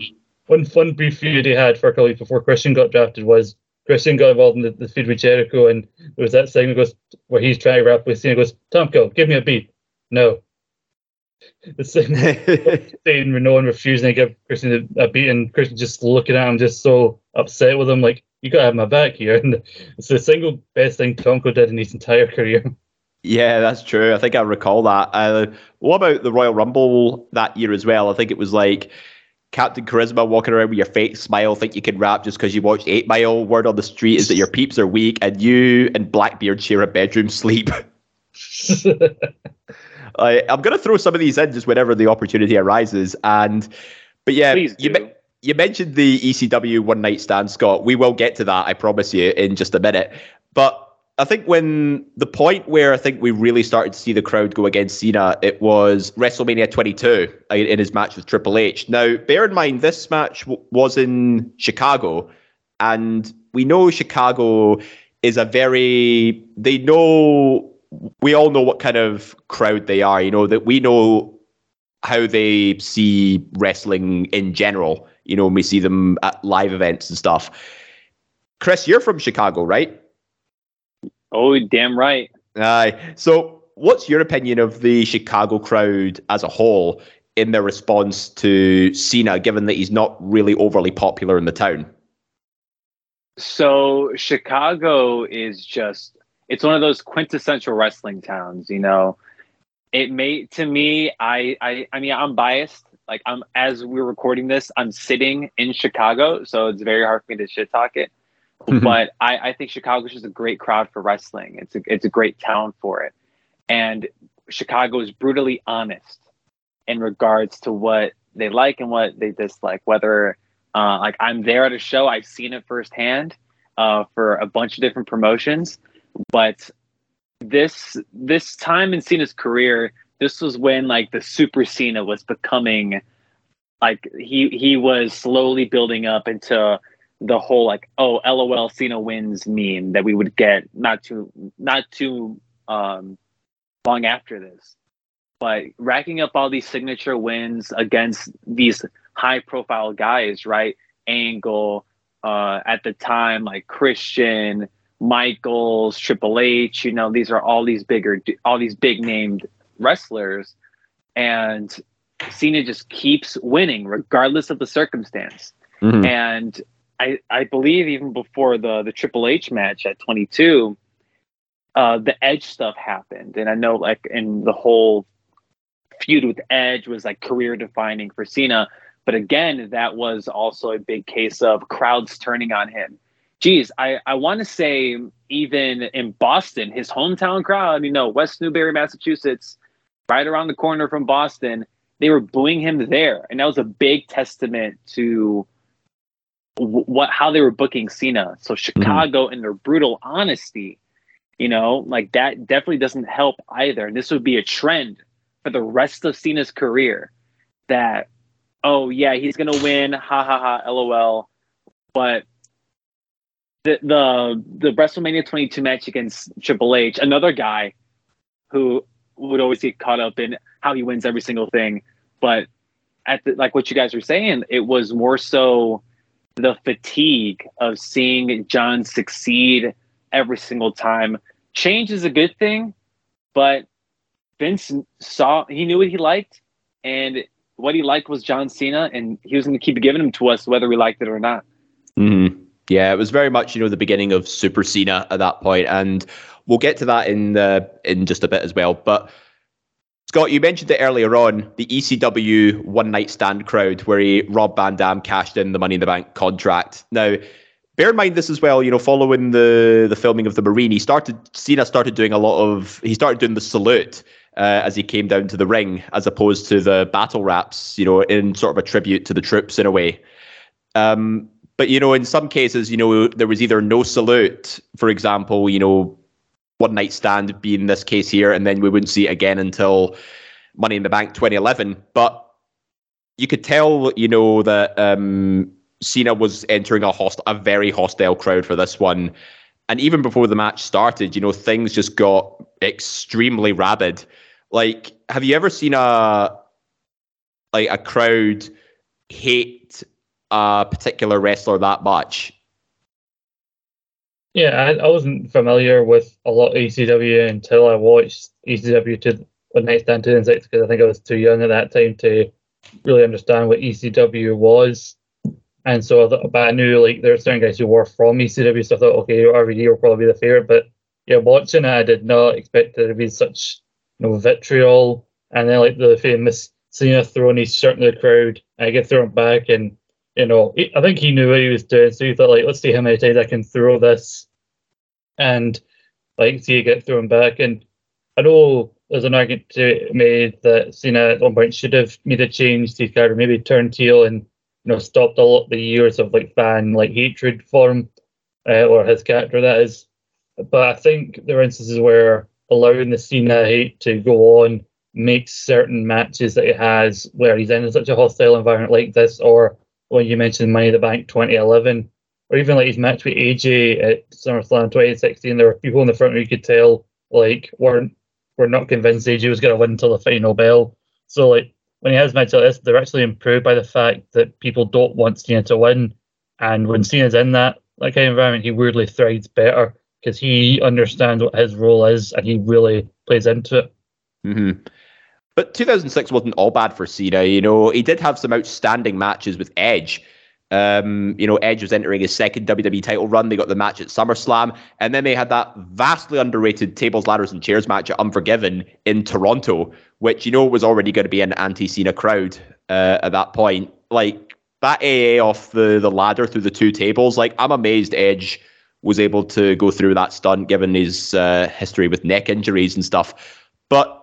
One fun brief feud he had for a couple weeks before Christian got drafted was Christian got involved in the, the feud with Jericho and there was that segment goes where he's trying to rap with Cena goes, Tomko, give me a beat. No. Saying Renault and refusing to give Christian a, beat and Christian just looking at him just so upset with him like you gotta have my back here and it's the single best thing Tomko did in his entire career. Yeah, that's true. I think I recall that. Uh, what about the Royal Rumble that year as well? I think it was like Captain Charisma walking around with your fake smile, think you can rap just because you watched Eight Mile. Word on the street is that your peeps are weak, and you and Blackbeard share a bedroom sleep. I, I'm gonna throw some of these in just whenever the opportunity arises. And but yeah, you you mentioned the ECW one night stand, Scott. We will get to that, I promise you, in just a minute. But I think when the point where I think we really started to see the crowd go against Cena, it was WrestleMania 22 uh, in his match with Triple H. Now, bear in mind, this match w- was in Chicago, and we know Chicago is a very, they know, we all know what kind of crowd they are, you know, that we know how they see wrestling in general. You know, when we see them at live events and stuff. Chris, you're from Chicago, right? Oh, damn right. Aye. So, what's your opinion of the Chicago crowd as a whole in their response to Cena, given that he's not really overly popular in the town? So Chicago is just it's one of those quintessential wrestling towns, you know. It may to me I I I mean I'm biased. Like I'm as we're recording this, I'm sitting in Chicago, so it's very hard for me to shit talk it. but I, I think Chicago is just a great crowd for wrestling. It's a it's a great town for it, and Chicago is brutally honest in regards to what they like and what they dislike. Whether uh, like I'm there at a show, I've seen it firsthand uh, for a bunch of different promotions, but this this time in Cena's career, this was when like the Super Cena was becoming like he he was slowly building up into the whole like oh lol Cena wins meme that we would get not too not too um long after this. But racking up all these signature wins against these high profile guys right? Angle uh at the time like christian michaels triple h you know these are all these bigger all these big named wrestlers and cena just keeps winning regardless of the circumstance Mhm. and I, I believe even before the the Triple H match at 22, uh, the Edge stuff happened, and I know like in the whole feud with Edge was like career defining for Cena, but again that was also a big case of crowds turning on him. Geez, I I want to say even in Boston, his hometown crowd, you know, West Newbury, Massachusetts, right around the corner from Boston, they were booing him there, and that was a big testament to what how they were booking Cena. So mhm. Chicago and their brutal honesty, you know, like that definitely doesn't help either. And this would be a trend for the rest of Cena's career that oh yeah, he's gonna win, ha ha ha, lol. But the the the WrestleMania 22 match against Triple H, another guy who would always get caught up in how he wins every single thing, but at the, like what you guys were saying, it was more so the fatigue of seeing John succeed every single time. Change is a good thing, but Vince saw he knew what he liked, and what he liked was John Cena, and he was going to keep giving him to us whether we liked it or not. Mhm. Yeah, it was very much you know the beginning of Super Cena at that point, and we'll get to that in the in just a bit as well. But Scott, you mentioned it earlier on the ECW one night stand crowd where he Rob Van Dam cashed in the Money in the Bank contract. Now, bear in mind this as well. You know, following the the filming of the Marine, he started Cena started doing a lot of he started doing the salute. Uh, as he came down to the ring, as opposed to the battle raps, you know, in sort of a tribute to the troops in a way. Um, but you know, in some cases, you know, there was either no salute, for example, you know, one night stand being this case here, and then we wouldn't see it again until Money in the Bank 2011. But you could tell, you know, that um, Cena was entering a host a very hostile crowd for this one. And even before the match started, you know, things just got extremely rabid. Like, have you ever seen a like a crowd hate a particular wrestler that much? Yeah, I, I wasn't familiar with a lot of ECW until I watched ECW to the next stand 2006 because I think I was too young at that time to really understand what ECW was. And so, I thought- but I knew like there were certain guys who were from ECW, so I thought, okay, RVD will probably be the favorite. But yeah, watching it, I did not expect there to be such you know vitriol. And then like the famous Cena throwing his shirt in the crowd, I get thrown back, and you know, he, I think he knew what he was doing, so he thought like, let's see how many times I can throw this, and like see it get thrown back. And I know there's an argument to made that Cena at one point should have made a change to his character, maybe turned heel and you know stopped a lot the years of like fan like hatred for him uh, or his character that is. But I think there are instances where allowing the Cena hate to go on makes certain matches that he has where he's in such a hostile environment like this, or when you mentioned Money in the Bank 2011, or even like his match with AJ at SummerSlam 2016, there were people in the front who you could tell like weren't were not convinced AJ was going to win until the final bell. So like when he has matches like this, they're actually improved by the fact that people don't want Cena to win, and when Cena's in that that kind of environment, he weirdly thrives better because he understands what his role is and he really plays into it. hmm But 2006 wasn't all bad for Cena. You know, he did have some outstanding matches with Edge. Um, you know, Edge was entering his second WWE title run. They got the match at SummerSlam, and then they had that vastly underrated tables, ladders, and chairs match at Unforgiven in Toronto, which you know was already going to be an anti-Cena crowd uh, at that point. Like that AA off the the ladder through the two tables. Like I'm amazed Edge was able to go through that stunt given his uh, history with neck injuries and stuff. But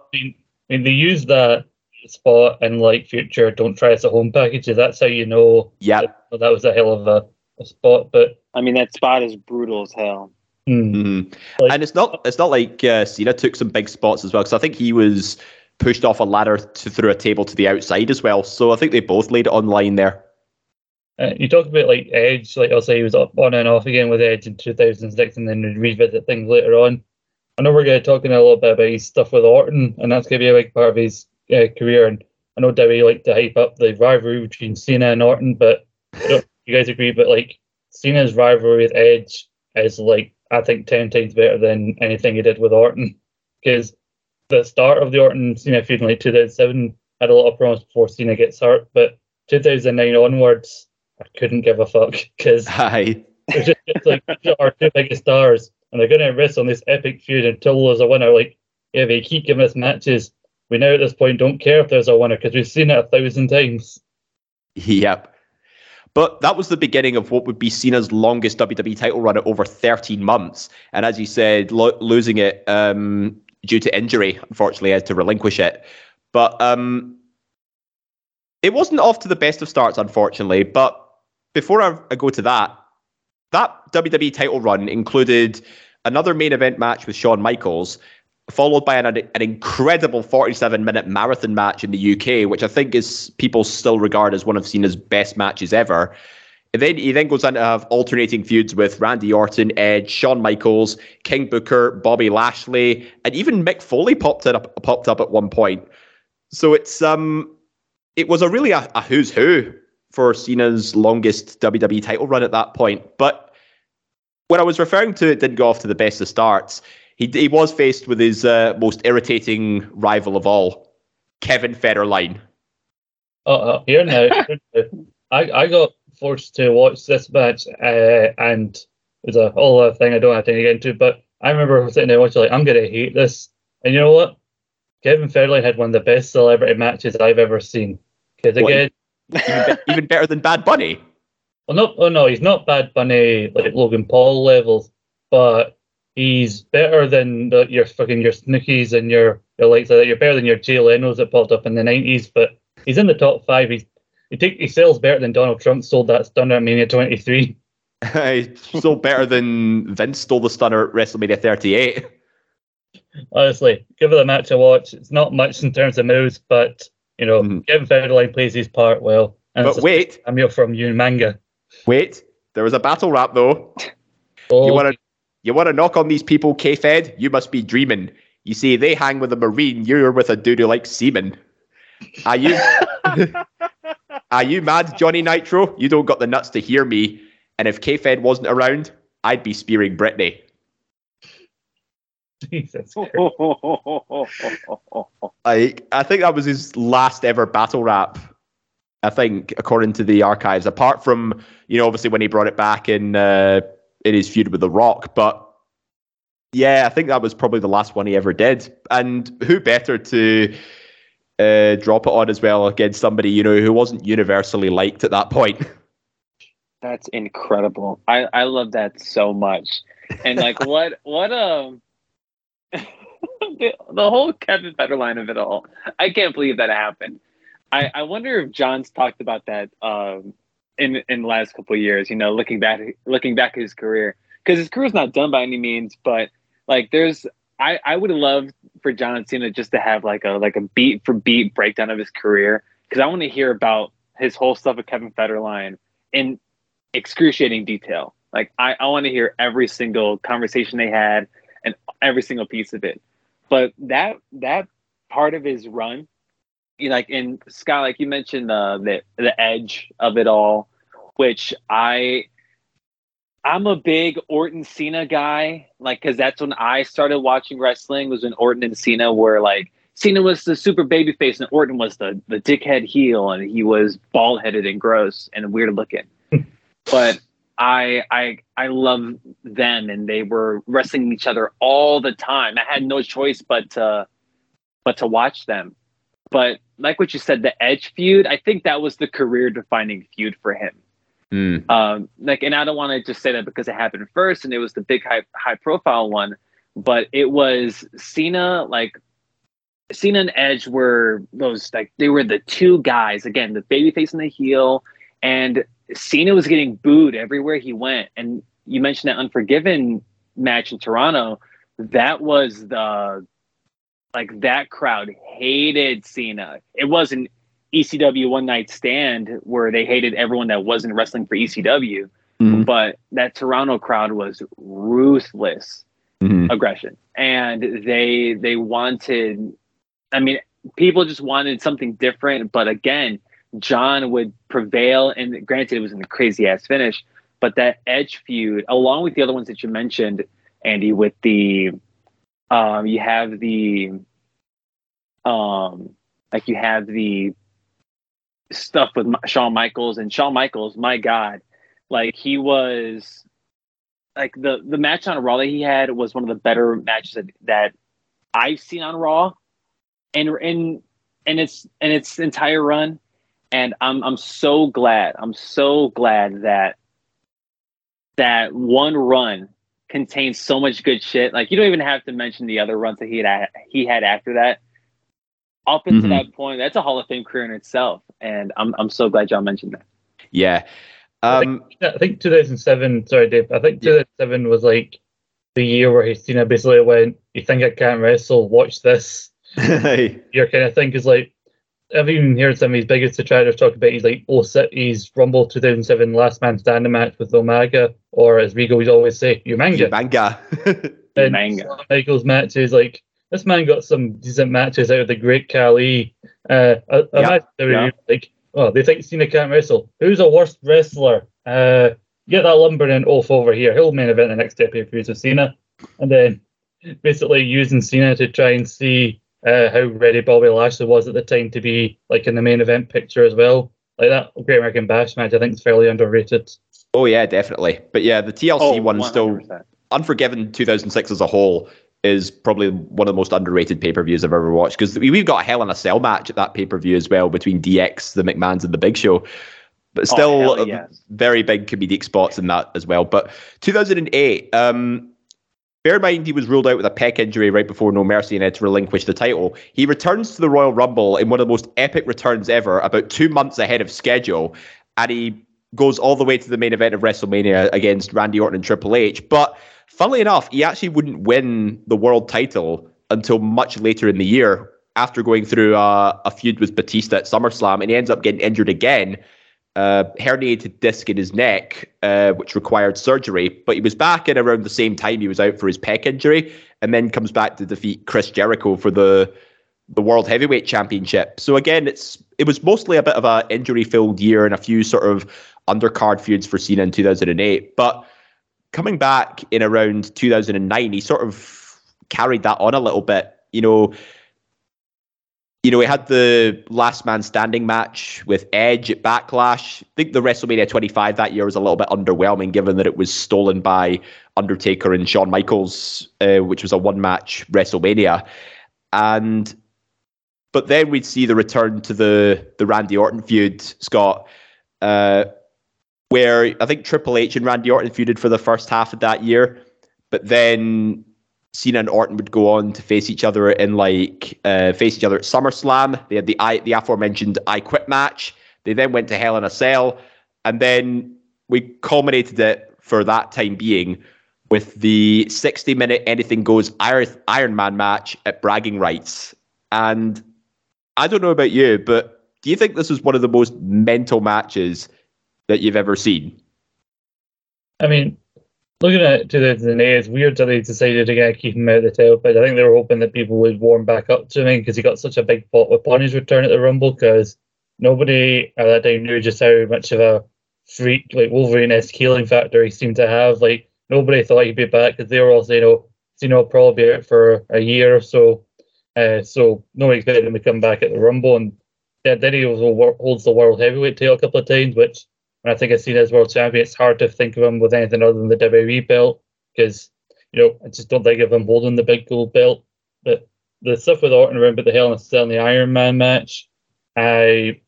I mean, they use that spot in like future "Don't Try Us at Home" packages. That's how you know. yeah, that, that was a hell of a, a spot. But I mean, that spot is brutal as hell. hmm, Mhm. Like- and it's not it's not like uh, Cena took some big spots as well because I think he was pushed off a ladder to, through a table to the outside as well. So I think they both laid it online there. uh, you talk about like Edge, like I'll say he was up on and off again with Edge in 2006, and then revisit things later on. I know we're going to talking a little bit about his stuff with Orton, and that's going to be a big part of his uh, career. And I know Debbie liked to hype up the rivalry between Cena and Orton, but I don't you guys agree. But like Cena's rivalry with Edge is like I think ten times better than anything he did with Orton, because the start of the Orton Cena feud in like 2007 had a lot of promos before Cena gets hurt, but 2009 onwards, I couldn't give a fuck because it's just it's like our two biggest stars, and they're going to wrestle on this epic feud until there's a winner. Like, yeah, they keep giving us matches. We now at this point don't care if there's a winner because we've seen it a thousand times. Yep. But that was the beginning of what would be Cena's longest WWE title run at over 13 months. And as you said, lo- losing it um, due to injury, unfortunately, had to relinquish it. But um, it wasn't off to the best of starts, unfortunately. But before I, I go to that, that WWE title run included another main event match with Shawn Michaels, followed by an, an incredible 47 minute marathon match in the UK, which I think is people still regard as one of Cena's best matches ever. And then he then goes on to have alternating feuds with Randy Orton, Edge, Shawn Michaels, King Booker, Bobby Lashley, and even Mick Foley popped up popped up at one point. So it's um it was a really a, a who's who for Cena's longest WWE title run at that point. But when I was referring to it didn't go off to the best of starts, he he was faced with his uh, most irritating rival of all, Kevin Federline. Uh, uh, here now, here now. I, I got forced to watch this match, uh, and it was a whole other thing I don't have to get into. But I remember sitting there watching, like, I'm going to hate this. And you know what? Kevin Federline had one of the best celebrity matches I've ever seen. Because again, Even, be- even better than Bad Bunny. Well, no, oh no, he's not Bad Bunny like Logan Paul levels, but he's better than the, your fucking your Snookies and your your likes of that. You're better than your Jay Leno's that popped up in the nineties, but he's in the top five. He's he take he sells better than Donald Trump sold that stunner at Mania 23. He's still better than Vince stole the stunner at WrestleMania 38. Honestly, give it a match a watch. It's not much in terms of moves, but you know, Mhm. Kevin Federline plays his part well. And But it's wait, a cameo from Yun Manga. Wait, there was a battle rap though. Oh, You want to you want to knock on these people, K-Fed? You must be dreaming. You see, they hang with a marine. You're with a dude who likes semen. Are you? are you mad, Johnny Nitro? You don't got the nuts to hear me. And if K-Fed wasn't around, I'd be spearing Britney. Jesus. Christ. Like, I think that was his last ever battle rap. I think, according to the archives, apart from you know, obviously when he brought it back in uh, in his feud with The Rock, but yeah, I think that was probably the last one he ever did. And who better to uh, drop it on as well against somebody you know who wasn't universally liked at that point? That's incredible. I I love that so much. And like what what um the, the whole Kevin Federline of it all. I can't believe that happened. I I wonder if John's talked about that um in in the last couple of years, you know, looking back looking back at his career cuz his career's not done by any means, but like there's I I would love for John Cena just to have like a like a beat for beat breakdown of his career cuz I want to hear about his whole stuff with Kevin Federline in excruciating detail. Like I, I want to hear every single conversation they had and every single piece of it. But that that part of his run, you know, like in Scott, like you mentioned uh, the the edge of it all, which I I'm a big Orton Cena guy, like because that's when I started watching wrestling was when Orton and Cena were like Cena was the super babyface and Orton was the the dickhead heel and he was bald headed and gross and weird looking. but I I I love them and they were wrestling each other all the time. I had no choice but to but to watch them. But like what you said, the Edge feud, I think that was the career defining feud for him. Mm. Um, like, and I don't want to just say that because it happened first and it was the big high high profile one, but it was Cena like Cena and Edge were those like they were the two guys again, the babyface and the heel, and Cena was getting booed everywhere he went. And you mentioned that Unforgiven match in Toronto. That was the like that crowd hated Cena. It wasn't ECW one night stand where they hated everyone that wasn't wrestling for ECW, Mhm. but that Toronto crowd was ruthless Mhm. aggression and they they wanted i mean people just wanted something different but again john would prevail and granted it was in a crazy ass finish but that edge feud along with the other ones that you mentioned andy with the um you have the um like you have the stuff with Shawn Michaels and Shawn Michaels my god like he was like the the match on Raw that he had was one of the better matches that, that I've seen on Raw, and in and its and its entire run, and I'm I'm so glad I'm so glad that that one run contains so much good shit. Like you don't even have to mention the other runs that he had he had after that. Up until Mhm. that point, that's a Hall of Fame career in itself, and I'm I'm so glad y'all mentioned that. Yeah. I Um, I think 2007. Sorry, Dave. I think 2007 was like the year where he Cena basically went, "You think I can't wrestle? Watch this." Your kind of thing is like. I've even heard some of his biggest detractors talk about he's like oh he's Rumble 2007 Last Man Standing match with Umaga or as Regal would always say Umanga manga. and Manga. Shawn Michaels matches like this man got some decent matches out of the Great Khali. Uh, a, a Yeah, match that were yeah. like, oh, they think Cena can't wrestle. Who's a worse wrestler? Uh, get that lumbering off over here. He'll main event the next pay per with Cena, and then basically using Cena to try and see uh, how ready Bobby Lashley was at the time to be like in the main event picture as well. Like that Great American Bash match, I think is fairly underrated. oh yeah, definitely. But yeah, the TLC one still 100%. Unforgiven 2006 as a whole is probably one of the most underrated pay per views I've ever watched because we've got a Hell in a Cell match at that pay per view as well between DX, the McMahons, and the Big Show. But still, Oh, yes. very big comedic spots in that as well. But 2008, um, bear in mind he was ruled out with a pec injury right before No Mercy and had to relinquish the title. He returns to the Royal Rumble in one of the most epic returns ever, about two months ahead of schedule, and he goes all the way to the main event of WrestleMania against Randy Orton and Triple H. But funnily enough, he actually wouldn't win the world title until much later in the year after going through uh, a feud with Batista at SummerSlam, and he ends up getting injured again. Uh, herniated disc in his neck, uh, which required surgery. But he was back in around the same time he was out for his pec injury, and then comes back to defeat Chris Jericho for the the World Heavyweight Championship. So again, it's it was mostly a bit of a injury filled year and a few sort of undercard feuds for Cena in 2008. But coming back in around 2009, he sort of carried that on a little bit. You know, you know, he had the last man standing match with Edge at Backlash. I think the WrestleMania 25 that year was a little bit underwhelming, given that it was stolen by Undertaker and Shawn Michaels, uh, which was a one match WrestleMania. And but then we'd see the return to the the Randy Orton feud, Scott, uh, where I think Triple H and Randy Orton feuded for the first half of that year, but then Cena and Orton would go on to face each other in like uh, face each other at SummerSlam. They had the I, the aforementioned I Quit match. They then went to Hell in a Cell, and then we culminated it for that time being with the 60 minute Anything Goes Iron, Iron Man match at Bragging Rights. And I don't know about you, but do you think this was one of the most mental matches that you've ever seen? I mean, looking at 2008, it's weird that they decided to get keep him out of the but I think they were hoping that people would warm back up to him because he got such a big pop upon his return at the Rumble because nobody at that time knew just how much of a freak, like Wolverine-esque healing factor he seemed to have. Like, nobody thought he'd be back because they were all saying, oh, Cena will probably be out for a year or so. Uh, so nobody expected him to come back at the Rumble. And then then he also holds the World Heavyweight title a couple of times, which when I think of Cena as world champion, it's hard to think of him with anything other than the WWE belt because you know I just don't think of him holding the big gold belt. But the stuff with Orton around the Hell in a Cell and the Iron Man match, I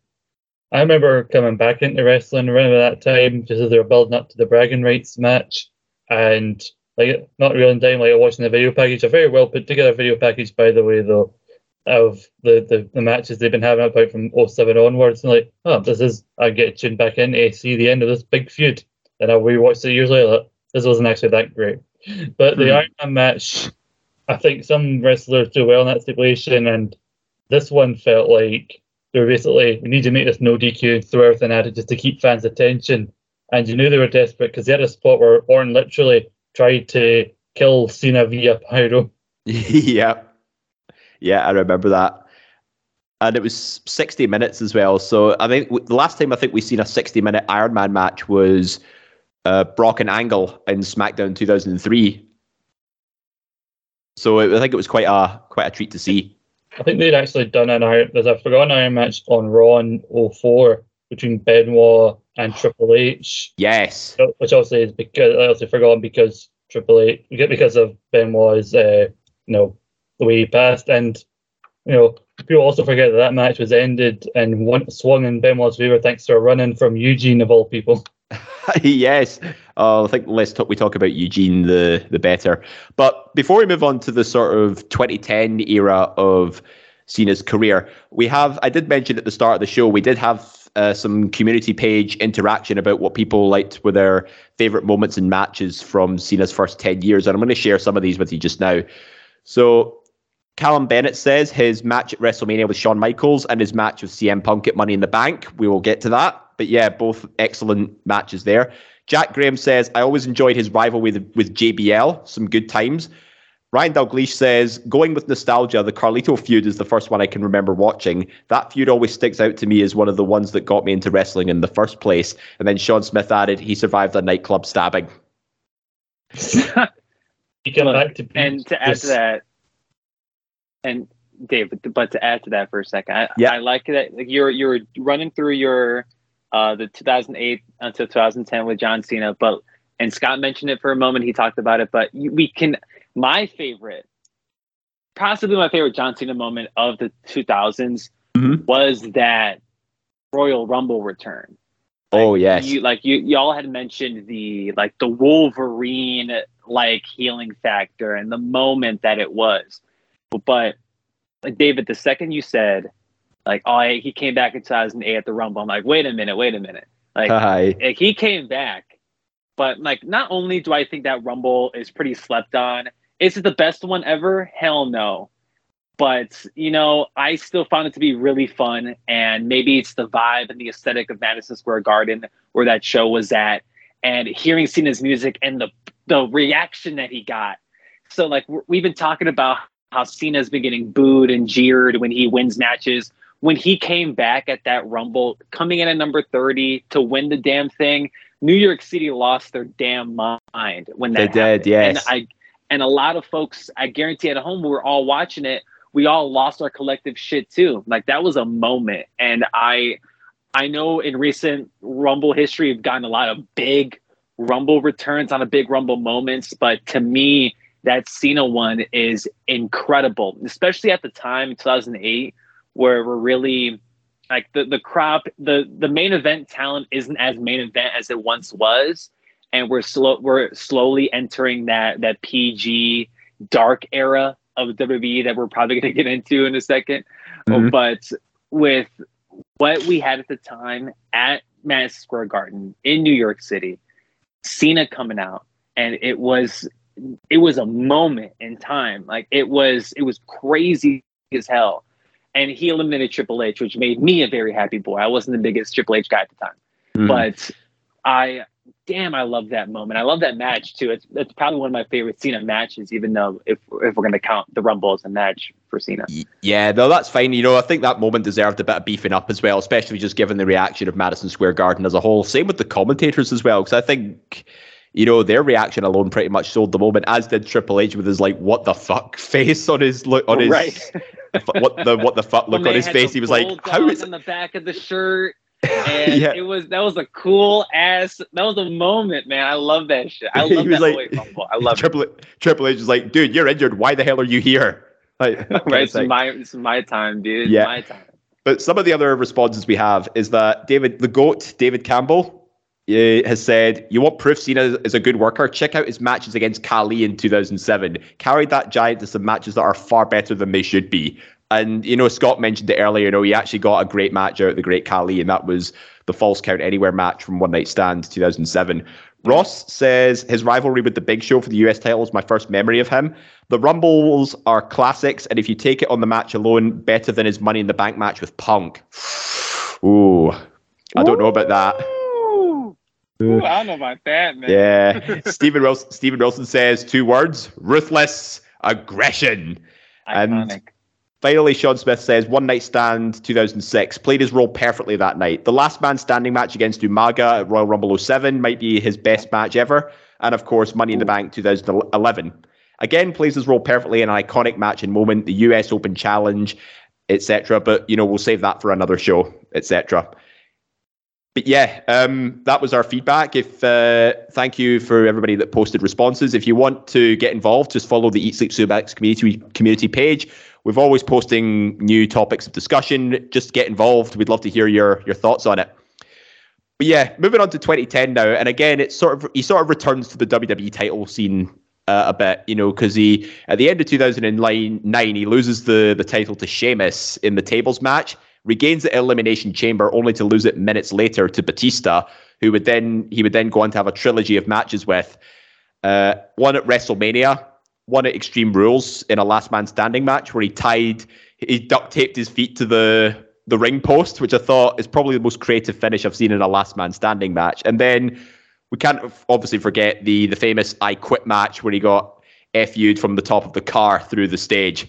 I remember coming back into wrestling around that time, just as they were building up to the bragging rights match, and like not real in time, like watching the video package, a very well put together video package, by the way, though, of the, the, the matches they've been having about from 07 onwards. And like, oh, this is, I get tuned back in to see the end of this big feud. And I rewatched it years later. This wasn't actually that great. But the Mhm. Iron Man match, I think some wrestlers do well in that stipulation, and this one felt like they were basically, we need to make this no DQ and throw everything at it just to keep fans' attention. And you knew they were desperate because they had a spot where Orton literally tried to kill Cena via pyro. yeah. Yeah, I remember that. And it was 60 minutes as well. So I think the last time I think we've seen a 60 minute Iron Man match was uh, Brock and Angle in SmackDown 2003. So it, I think it was quite a quite a treat to see. I think they'd actually done an Iron, there's a forgotten Iron match on Raw in 04 between Benoit and Triple H. Yes. which obviously is because obviously forgotten because Triple H because of Benoit's uh, you know the way he passed, and you know people also forget that that match was ended and one swung in Benoit's favor thanks to a run in from Eugene of all people. yes. Uh, I think less talk, we talk about Eugene, the the better. But before we move on to the sort of 2010 era of Cena's career, we have. I did mention at the start of the show we did have uh, some community page interaction about what people liked were their favorite moments and matches from Cena's first 10 years, and I'm going to share some of these with you just now. So. Callum Bennett says his match at WrestleMania with Shawn Michaels and his match with CM Punk at Money in the Bank. We will get to that. But yeah, both excellent matches there. Jack Graham says, I always enjoyed his rivalry with, with JBL, some good times. Ryan Dalgleish says, going with nostalgia, the Carlito feud is the first one I can remember watching. That feud always sticks out to me as one of the ones that got me into wrestling in the first place. And then Sean Smith added, he survived a nightclub stabbing. You come Look, to and to add to that, and Dave, but, to add to that for a second, I, Yeah. I like that like you're you're running through your uh the 2008 until 2010 with John Cena, but and Scott mentioned it for a moment. He talked about it, but we can. My favorite, possibly my favorite John Cena moment of the 2000s Mhm. was that Royal Rumble return. Oh, yes. You like you y'all had mentioned the like the Wolverine like healing factor and the moment that it was. But like David, the second you said like oh he came back in 2008 at the Rumble, I'm like wait a minute, wait a minute. Like like, eh, he came back, but like not only do I think that Rumble is pretty slept on, is it the best one ever? Hell no. But you know, I still found it to be really fun, and maybe it's the vibe and the aesthetic of Madison Square Garden where that show was at, and hearing Cena's music and the the reaction that he got. So like we've been talking about how Cena's been getting booed and jeered when he wins matches. When he came back at that Rumble, coming in at number 30 to win the damn thing, New York City lost their damn mind when They that did, happened. yes. And I and a lot of folks, I guarantee at home, we were all watching it. We all lost our collective shit too. Like that was a moment, and I, I know in recent Rumble history, we've gotten a lot of big Rumble returns on a big Rumble moments, but to me, that Cena one is incredible, especially at the time in 2008, where we're really like the the crop, the the main event talent isn't as main event as it once was, and we're slow we're slowly entering that that PG dark era of WWE that we're probably going to get into in a 2nd Mhm. But with what we had at the time at Madison Square Garden in New York City, Cena coming out, and it was it was a moment in time. Like it was it was crazy as hell. And he eliminated Triple H, which made me a very happy boy. I wasn't the biggest Triple H guy at the time, Mhm. but I damn I love that moment. I love that match too. It's it's probably one of my favorite Cena matches, even though if if we're gonna count the Rumble as a match for Cena. Yeah, no, that's fine. You know, I think that moment deserved a bit of beefing up as well, especially just given the reaction of Madison Square Garden as a whole. Same with the commentators as well, because I think, you know, their reaction alone pretty much sold the moment, as did Triple H with his like "what the fuck" face on his look on his Right. what the what the fuck look When on his face. He was like, bulldog "How is on the back of the shirt?" And Yeah. it was that was a cool ass. That was a moment, man. I love that shit. I He love was that like- Rumble. I love it. Triple Triple H is like, dude, you're injured. Why the hell are you here? Like, right, it's my it's my time, dude. Yeah. my time. But some of the other responses we have is that David, the GOAT, David Campbell, has said, You want proof Cena is a good worker? Check out his matches against Khali in 2007. Carried that giant to some matches that are far better than they should be. And, you know, Scott mentioned it earlier, you know, he actually got a great match out of the Great Khali, and that was the Falls Count Anywhere match from One Night Stand 2007. Ross says his rivalry with the Big Show for the US title is my first memory of him. The Rumbles are classics, and if you take it on the match alone, better than his Money in the Bank match with Punk. Ooh, I don't know about that. Ooh. I don't know about that, man. Yeah, Stephen Wilson. Stephen Wilson says two words: ruthless aggression. And- Iconic. Finally, Sean Smith says One Night Stand 2006 played his role perfectly that night. The last man standing match against Umaga at Royal Rumble 07 might be his best match ever. And of course, Money in the Bank 2011. Again, plays his role perfectly in an iconic match and moment, the US Open Challenge, etc. But, you know, we'll save that for another show, etc. But yeah, um, that was our feedback. If uh, thank you for everybody that posted responses. If you want to get involved, just follow the Eat Sleep Subex community community page. We're always posting new topics of discussion. Just get involved. We'd love to hear your your thoughts on it. But yeah, moving on to 2010 now, and again, it's sort of he sort of returns to the WWE title scene uh, a bit, you know, because he at the end of 2009 he loses the the title to Sheamus in the tables match, regains the Elimination Chamber, only to lose it minutes later to Batista, who would then he would then go on to have a trilogy of matches with, uh, one at WrestleMania, one at Extreme Rules in a Last Man Standing match where he tied he duct taped his feet to the the ring post, which I thought is probably the most creative finish I've seen in a Last Man Standing match, and then we can't obviously forget the the famous I Quit match where he got FU'd from the top of the car through the stage.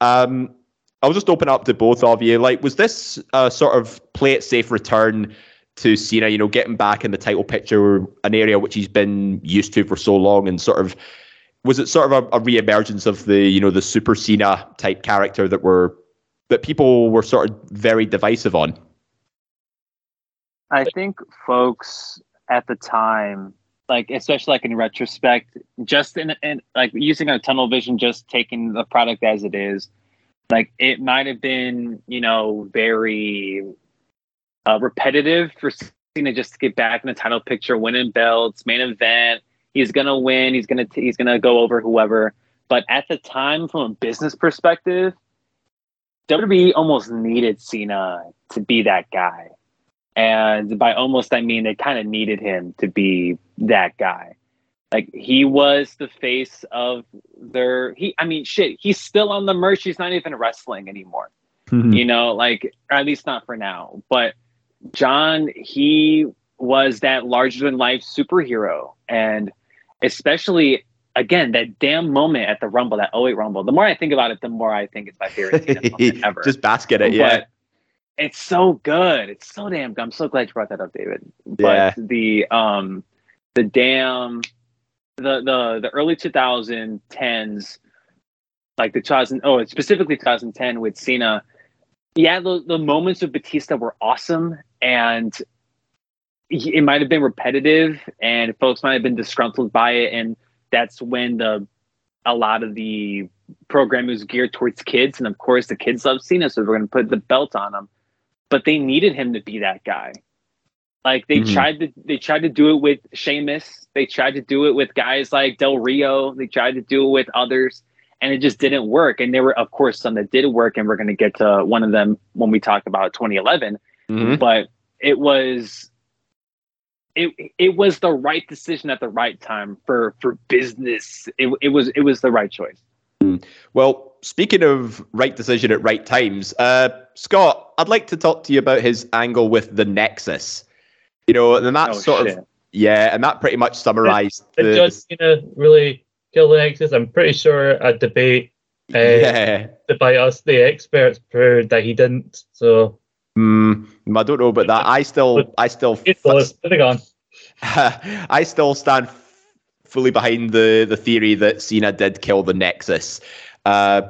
Um, I'll just open up to both of you. Like, was this a sort of play it safe return to Cena? You know, getting back in the title picture, an area which he's been used to for so long, and sort of was it sort of a, a re-emergence of the you know the Super Cena type character that were that people were sort of very divisive on? I think folks at the time, like especially like in retrospect, just in, in like using our tunnel vision, just taking the product as it is, like it might have been, you know, very uh, repetitive for Cena just to get back in the title picture, winning belts, main event. He's gonna win. He's gonna t- he's gonna go over whoever. But at the time, from a business perspective, WWE almost needed Cena to be that guy. And by almost, I mean they kind of needed him to be that guy. Like he was the face of their. He, I mean, shit. He's still on the merch. He's not even wrestling anymore. You know, like at least not for now. But John, he was that larger than life superhero, and especially again that damn moment at the Rumble, that 08 Rumble. The more I think about it, the more I think it's my favorite moment ever. just basket it, yeah. But it's so good. It's so damn good. I'm so glad you brought that up, David. But Yeah. the um the damn the the the early 2010s, like the 2000 oh specifically 2010 with Cena. Yeah, the, the moments with Batista were awesome, and it might have been repetitive, and folks might have been disgruntled by it, and that's when the a lot of the program was geared towards kids, and of course the kids love Cena, so we're going to put the belt on him. But they needed him to be that guy. Like they Mhm. tried to, they tried to do it with Sheamus. They tried to do it with guys like Del Rio. They tried to do it with others, and it just didn't work. And there were, of course, some that did work, and we're going to get to one of them when we talk about 2011 Mhm. but it was it it was the right decision at the right time for for business it, it was it was the right choice Well, speaking of right decision at right times, uh, Scott, I'd like to talk to you about his angle with the Nexus. You know, and that oh sort shit of yeah, and that pretty much summarized Did the John Cena really kill the Nexus? I'm pretty sure a debate uh, yeah. by us, the experts, proved that he didn't. So Mm, I don't know about that. I still, I still, it was moving on. I still stand f- fully behind the the theory that Cena did kill the Nexus. Uh,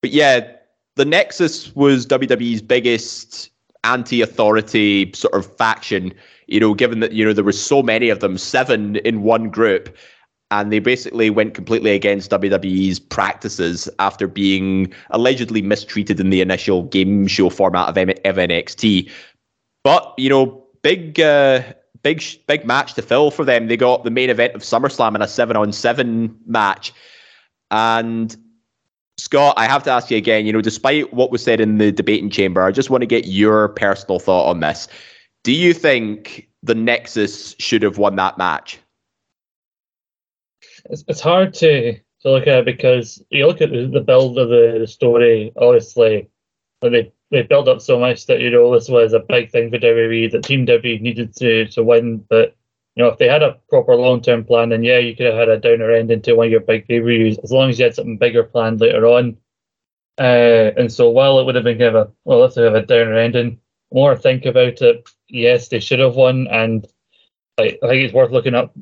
but yeah, the Nexus was WWE's biggest anti-authority sort of faction. You know, given that you know there were so many of them, seven in one group, and they basically went completely against WWE's practices after being allegedly mistreated in the initial game show format of, M- of NXT. But you know, big, uh, big, big match to fill for them. They got the main event of SummerSlam in a seven-on-seven match, and Scott, I have to ask you again. You know, despite what was said in the debating chamber, I just want to get your personal thought on this. Do you think the Nexus should have won that match? It's, it's hard to, to look at because you look at the, build of the, the story, obviously, they, they built up so much that, you know, this was a big thing for WWE, that Team WWE needed to, to win. But, you know, if they had a proper long term plan, then yeah, you could have had a downer end into one of your big pay per views, as long as you had something bigger planned later on. Uh, and so while it would have been kind of a, well, let's have a downer ending, more think about it, yes, they should have won. And I, I think it's worth looking up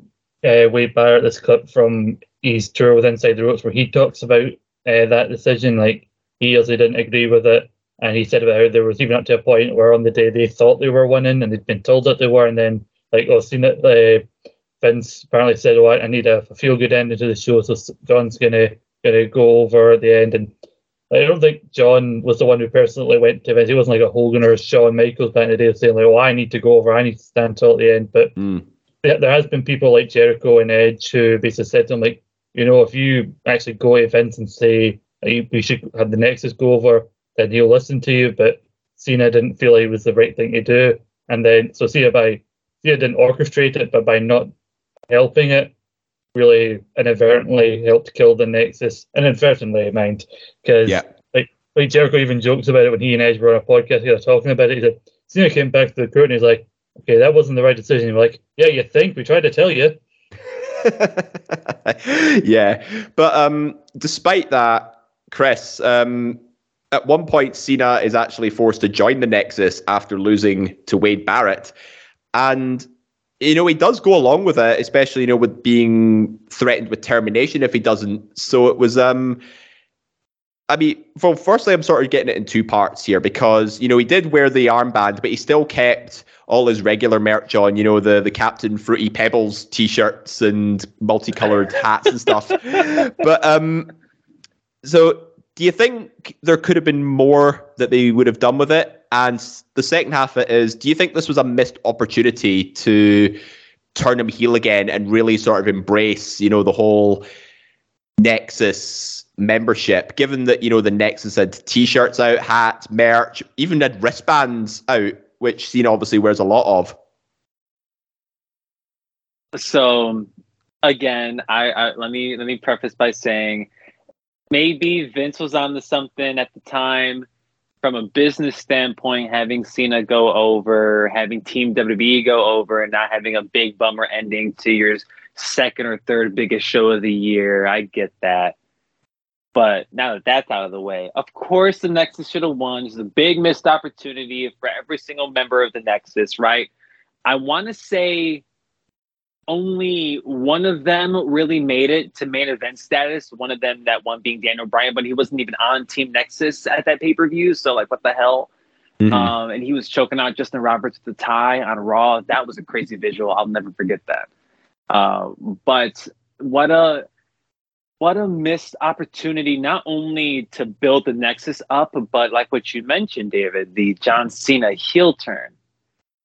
uh, Wade Barrett this clip from his tour with Inside the Ropes where he talks about uh, that decision. Like he also didn't agree with it, and he said about how there was even up to a point where on the day they thought they were winning and they'd been told that they were, and then like oh, seen it. Uh, Vince apparently said, "Oh, I need a, a feel good ending to the show, so John's gonna gonna go over at the end." And I don't think John was the one who personally went to Vince. He wasn't like a Hogan or a Shawn Michaels back in the day saying like, "Oh, I need to go over. I need to stand till the end." But mm there has been people like Jericho and Edge who basically said to him, like, you know, if you actually go to Vince and say we should have the Nexus go over, then he'll listen to you. But Cena didn't feel like it was the right thing to do, and then so Cena by Cena didn't orchestrate it, but by not helping it, really inadvertently helped kill the Nexus. Inadvertently, I mind, because yeah. like like Jericho even jokes about it when he and Edge were on a podcast together talking about it. He said Cena came back to the court and he's like, okay, that wasn't the right decision. You're like, yeah, you think we tried to tell you. yeah, but um, despite that, Chris, um, at one point, Cena is actually forced to join the Nexus after losing to Wade Barrett, and you know he does go along with it, especially you know with being threatened with termination if he doesn't. So it was um. I mean, well, firstly, I'm sort of getting it in two parts here because you know he did wear the armband, but he still kept all his regular merch on, you know, the the Captain Fruity Pebbles t-shirts and multicolored hats and stuff. But um so do you think there could have been more that they would have done with it? And the second half of it is, do you think this was a missed opportunity to turn him heel again and really sort of embrace, you know, the whole Nexus membership, given that, you know, the Nexus had t-shirts out, hats, merch, even had wristbands out which Cena obviously wears a lot of. So, again, I, I let me let me preface by saying maybe Vince was on to something at the time from a business standpoint, having Cena go over, having Team WWE go over, and not having a big bummer ending to your second or third biggest show of the year. I get that. But now that that's out of the way, of course the Nexus should have won. It's a big missed opportunity for every single member of the Nexus, right? I want to say only one of them really made it to main event status. One of them, that one being Daniel Bryan, but he wasn't even on Team Nexus at that pay per view. So, like, what the hell? Mm-hmm. Um, and he was choking out Justin Roberts with the tie on Raw. That was a crazy visual. I'll never forget that. Uh, but what a what a missed opportunity not only to build the nexus up but like what you mentioned david the john cena heel turn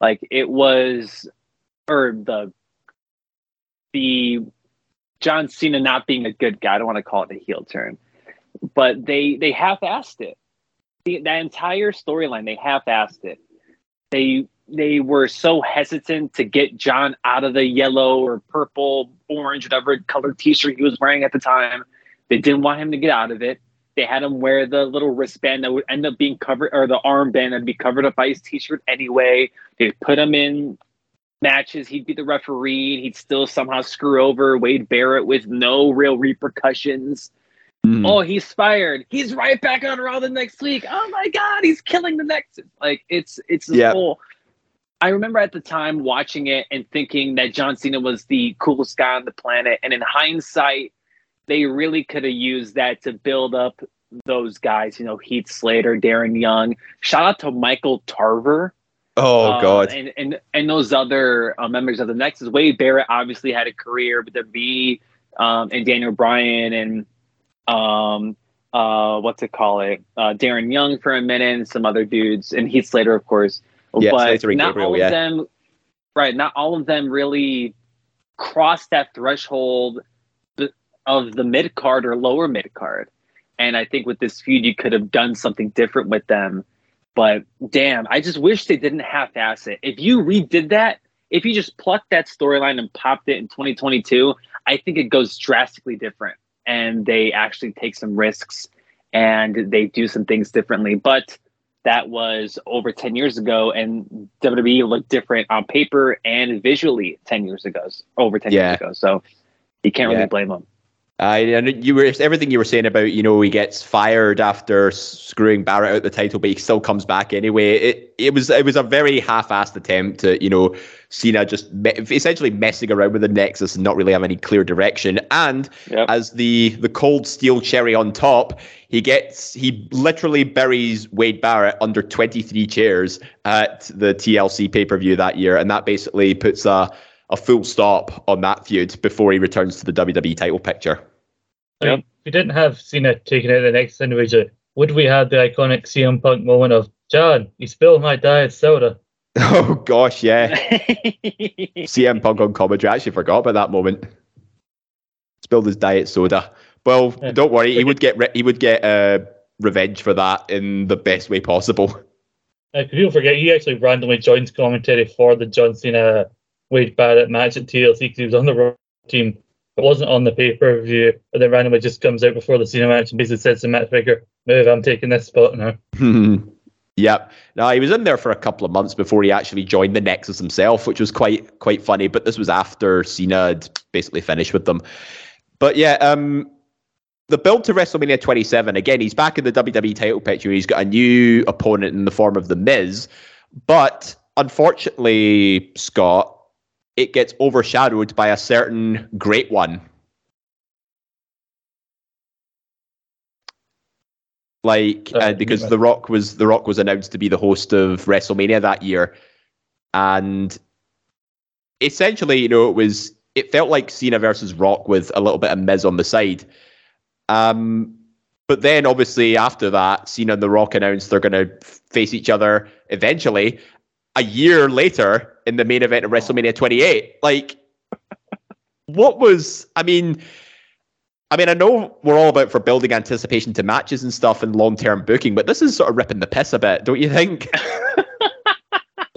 like it was or the the john cena not being a good guy i don't want to call it a heel turn but they they half-assed it the, that entire storyline they half-assed it they they were so hesitant to get John out of the yellow or purple, orange, whatever colored t-shirt he was wearing at the time. They didn't want him to get out of it. They had him wear the little wristband that would end up being covered, or the armband that'd be covered up by his t-shirt anyway. They put him in matches. He'd be the referee, and he'd still somehow screw over Wade Barrett with no real repercussions. Mm. Oh, he's fired. He's right back on Raw the next week. Oh my God, he's killing the next. Like it's it's this whole I remember at the time watching it and thinking that John Cena was the coolest guy on the planet. And in hindsight, they really could have used that to build up those guys, you know, Heath Slater, Darren Young. Shout out to Michael Tarver. Oh uh, God, and and and those other uh, members of the Nexus. Wade Barrett obviously had a career with the B. um, and Daniel Bryan and um, uh, what's it call it? Uh, Darren Young for a minute, and some other dudes, and Heath Slater, of course. Yeah, but Slater not Gabriel, all yeah. of them, right? Not all of them really crossed that threshold of the mid card or lower mid card. And I think with this feud, you could have done something different with them. But damn, I just wish they didn't half-ass it. If you redid that, if you just plucked that storyline and popped it in 2022, I think it goes drastically different. And they actually take some risks and they do some things differently. But that was over 10 years ago, and WWE looked different on paper and visually 10 years ago, over 10 Yeah. years ago. So you can't Yeah. really blame them. And you were everything you were saying about you know he gets fired after screwing Barrett out the title, but he still comes back anyway. It it was it was a very half-assed attempt to you know Cena just me- essentially messing around with the Nexus and not really have any clear direction. And Yep. as the the cold steel cherry on top, he gets he literally buries Wade Barrett under 23 chairs at the TLC pay per view that year, and that basically puts a a full stop on that feud before he returns to the WWE title picture. Like, If we didn't have Cena taking out the next individual, would we have the iconic CM Punk moment of John, you spilled my diet soda? Oh gosh, yeah. CM Punk on commentary. I actually forgot about that moment. Spilled his diet soda. Well, Yeah. don't worry. He would get re- he would get uh, revenge for that in the best way possible. Uh, people forget he actually randomly joins commentary for the John Cena Wade Barrett match at TLC because he was on the Raw team. It wasn't on the pay per view, but then randomly just comes out before the Cena match and basically says to Matt Baker, "Move, I'm taking this spot now." yep. Now he was in there for a couple of months before he actually joined the Nexus himself, which was quite quite funny. But this was after Cena had basically finished with them. But yeah, um, the build to WrestleMania 27. Again, he's back in the WWE title picture. He's got a new opponent in the form of the Miz, but unfortunately, Scott, it gets overshadowed by a certain great one. Like, uh, because. The Rock was The Rock was announced to be the host of WrestleMania that year, and essentially, you know, it was it felt like Cena versus Rock with a little bit of Miz on the side. Um, but then obviously after that, Cena and The Rock announced they're going to face each other eventually a year later in the main event of WrestleMania 28. Like, what was? I mean. I mean, I know we're all about for building anticipation to matches and stuff and long term booking, but this is sort of ripping the piss a bit, don't you think?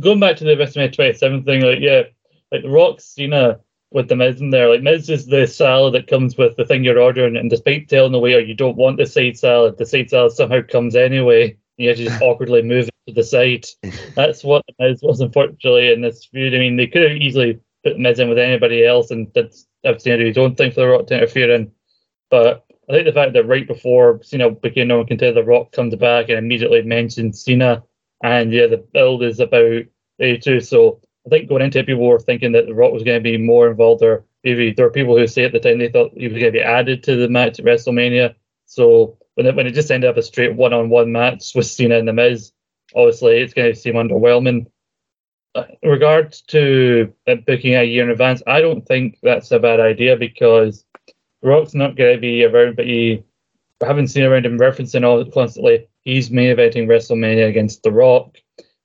Going back to the WrestleMania 27 thing, like yeah, like The Rock Cena with the Miz in there, like Miz is the salad that comes with the thing you're ordering, and despite telling the waiter you don't want the side salad, the side salad somehow comes anyway. You have to just awkwardly move it to the side. That's what the Miz was, unfortunately, in this feud. I mean, they could have easily put Miz in with anybody else and did everything to his own thing for The Rock to interfere in. But I think the fact that right before Cena became no one contender, The Rock comes back and immediately mentions Cena, and yeah, the build is about they two. So I think going into it, people were thinking that The Rock was going to be more involved, or maybe there were people who say at the time they thought he was going to be added to the match at WrestleMania. So when it, when it just ended up a straight one-on-one match with Cena and The Miz, obviously it's going to seem underwhelming. Uh, In regards to uh, booking a year in advance, I don't think that's a bad idea because Rock's not going to be around, but he, I haven't seen around him referencing all constantly. He's main eventing WrestleMania against The Rock,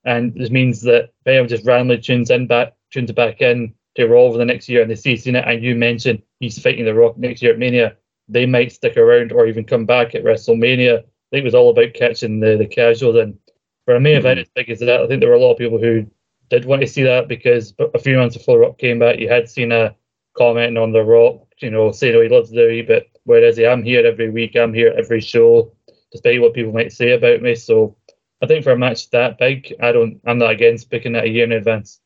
and this means that anyone just randomly tunes in back, tunes back in to Raw over the next year, and they see Cena, and you mention he's fighting The Rock next year at Mania, they might stick around or even come back at WrestleMania. I think it was all about catching the the casuals, and for a main event as big as that, I think there were a lot of people who did want to see that because a few months before Rock came back, you had Cena commenting on The Rock, you know, saying oh, he loves the wee bit. Whereas he, I'm here every week, I'm here every show, despite what people might say about me. So I think for a match that big, I don't, I'm not against picking that a year in advance.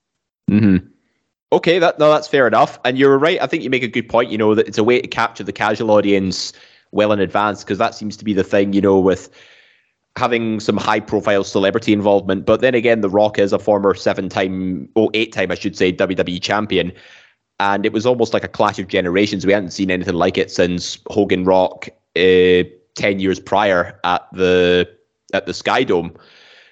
hmm Okay, that no, that's fair enough. And you're right. I think you make a good point. You know that it's a way to capture the casual audience well in advance because that seems to be the thing. You know, with having some high-profile celebrity involvement. But then again, The Rock is a former seven-time, oh, eight-time, I should say, WWE champion, and it was almost like a clash of generations. We hadn't seen anything like it since Hogan Rock uh, ten years prior at the at the Sky Dome.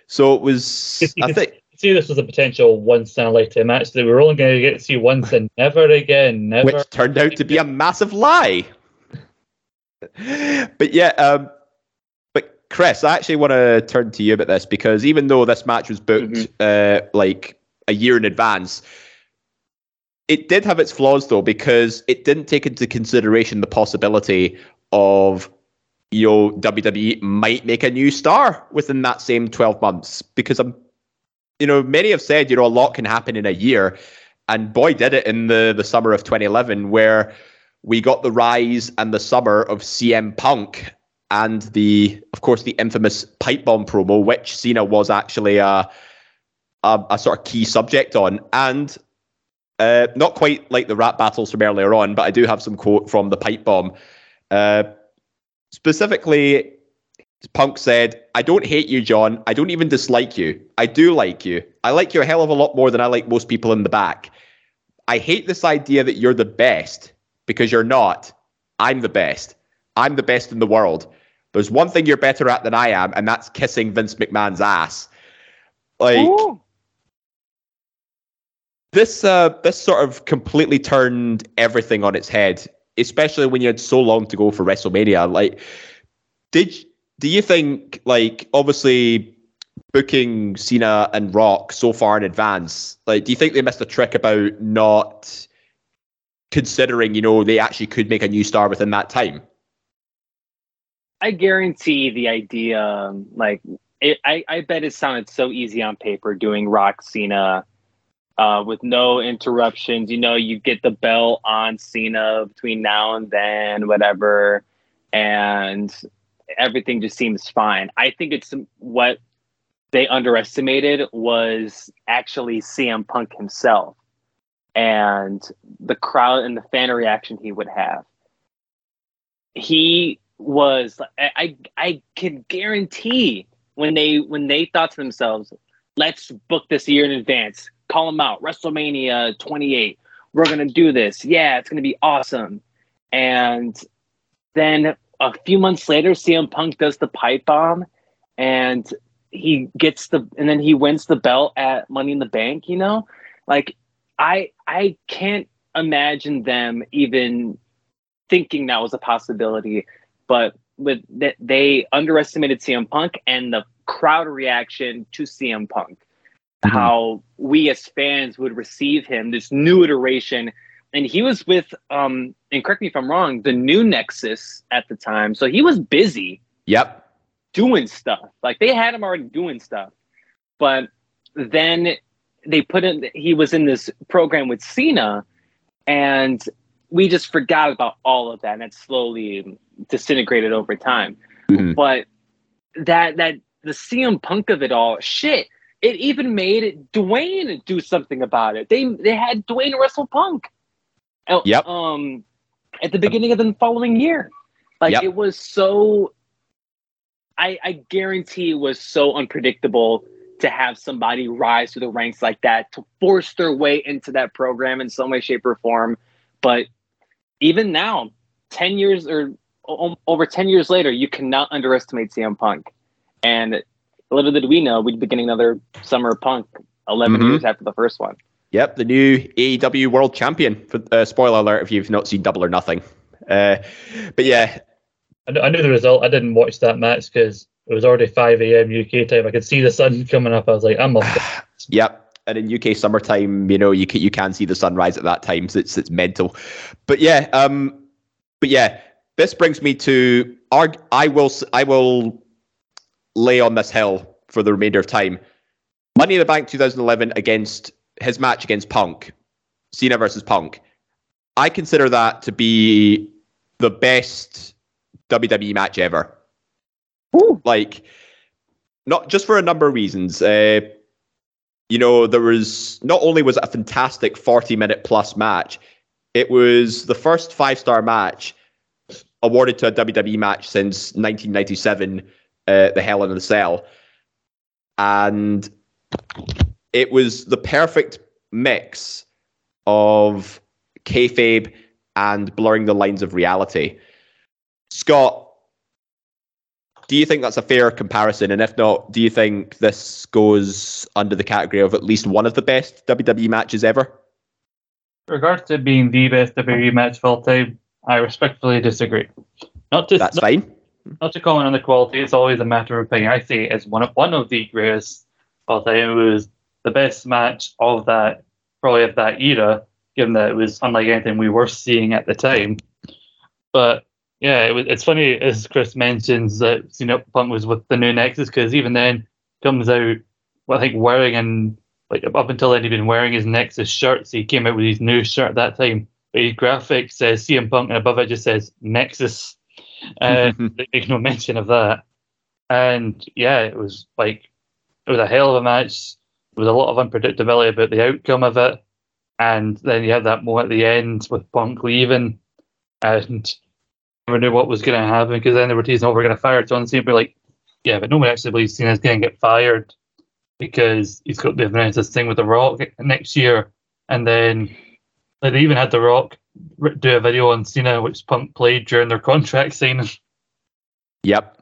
So it was, I think. Say this was a potential once in a lifetime match that we were only going to get to see once and never again. Never. which turned out to be a massive lie. but yeah, um, but Chris, I actually want to turn to you about this because even though this match was booked uh, like a year in advance, it did have its flaws though because it didn't take into consideration the possibility of you know WWE might make a new star within that same 12 months because I'm you know many have said you know a lot can happen in a year and boy did it in the the summer of 2011 where we got the rise and the summer of CM Punk and the of course the infamous pipe bomb promo which Cena was actually a a, a sort of key subject on and uh, not quite like the rap battles from earlier on, but I do have some quote from the pipe bomb. Uh, specifically, Punk said, I don't hate you, John. I don't even dislike you. I do like you. I like you a hell of a lot more than I like most people in the back. I hate this idea that you're the best because you're not. I'm the best. I'm the best in the world. There's one thing you're better at than I am, and that's kissing Vince McMahon's ass. Like, Ooh. this uh this sort of completely turned everything on its head especially when you had so long to go for wrestlemania like did do you think like obviously booking cena and rock so far in advance like do you think they missed a trick about not considering you know they actually could make a new star within that time I guarantee the idea, um, like, it, I, I bet it sounded so easy on paper doing Rock Cena uh, with no interruptions. You know, you get the bell on Cena between now and then, whatever, and everything just seems fine. I think it's what they underestimated was actually CM Punk himself and the crowd and the fan reaction he would have. He was I I, can guarantee when they when they thought to themselves, let's book this year in advance, call them out, WrestleMania 28. We're gonna do this. Yeah, it's gonna be awesome. And then a few months later, CM Punk does the pipe bomb and he gets the and then he wins the belt at Money in the Bank, you know? Like I I can't imagine them even thinking that was a possibility but with that they underestimated CM Punk and the crowd reaction to CM Punk, Mhm. how we as fans would receive him, this new iteration. And he was with, um, and correct me if I'm wrong, the new Nexus at the time. So he was busy yep doing stuff. Like they had him already doing stuff. But then they put in he was in this program with Cena and we just forgot about all of that and it slowly disintegrated over time. Mhm. But that that the CM Punk of it all, shit, it even made Dwayne do something about it. They they had Dwayne wrestle Punk. Yep. Um at the beginning of the following year. Like Yep. it was so I, I guarantee it was so unpredictable to have somebody rise through the ranks like that to force their way into that program in some way, shape, or form. But even now, ten years or over ten years later, you cannot underestimate CM Punk. And little did we know, we'd be getting another Summer of Punk 11 Mhm. years after the first one. Yep, the new AEW World Champion. For, uh, spoiler alert if you've not seen Double or Nothing. Uh, but yeah, I, I knew the result. I didn't watch that match because it was already 5 a.m. UK time. I could see the sun coming up. I was like, I'm off. yep. And in UK summertime, you know, you can you can see the sunrise at that time, so it's it's mental. But yeah, um, but yeah, this brings me to I will I will lay on this hill for the remainder of time. Money in the Bank 2011 against his match against Punk, Cena versus Punk. I consider that to be the best WWE match ever. Like, not just for a number of reasons. Uh, you know, there was not only was it a fantastic 40 minute plus match, it was the first five star match awarded to a WWE match since 1997, uh, the Hell in a Cell. And it was the perfect mix of kayfabe and blurring the lines of reality. Scott, do you think that's a fair comparison? And if not, do you think this goes under the category of at least one of the best WWE matches ever? In regards to being the best WWE match of all time, I respectfully disagree. Not to That's not, fine. not to comment on the quality, it's always a matter of opinion. I say as one of one of the greatest all time. It was the best match of that probably of that era, given that it was unlike anything we were seeing at the time. But yeah, it was, it's funny as Chris mentions that CM Punk was with the new Nexus because even then comes out, well, I think wearing and like up until then he'd been wearing his Nexus shirts. He came out with his new shirt at that time. But his graphic says CM Punk and above it just says Nexus. Uh, make no mention of that. And yeah, it was like it was a hell of a match. Was a lot of unpredictability about the outcome of it. And then you had that moment at the end with Punk leaving and never knew what was going to happen because then they were teasing, oh, we're going to fire John Cena. But like, yeah, but no one actually believes Cena's going to get fired because he's got the announced this thing with The Rock next year. And then like, they even had The Rock do a video on Cena, which Punk played during their contract signing. Yep.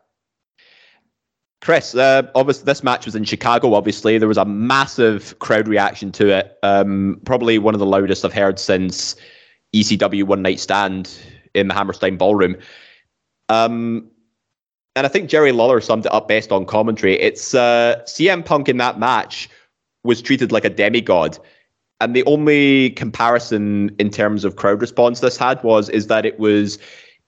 Chris, uh, obviously this match was in Chicago. Obviously, there was a massive crowd reaction to it. Um, probably one of the loudest I've heard since ECW One Night Stand in the Hammerstein Ballroom. Um, and I think Jerry Lawler summed it up best on commentary. It's uh, CM Punk in that match was treated like a demigod, and the only comparison in terms of crowd response this had was is that it was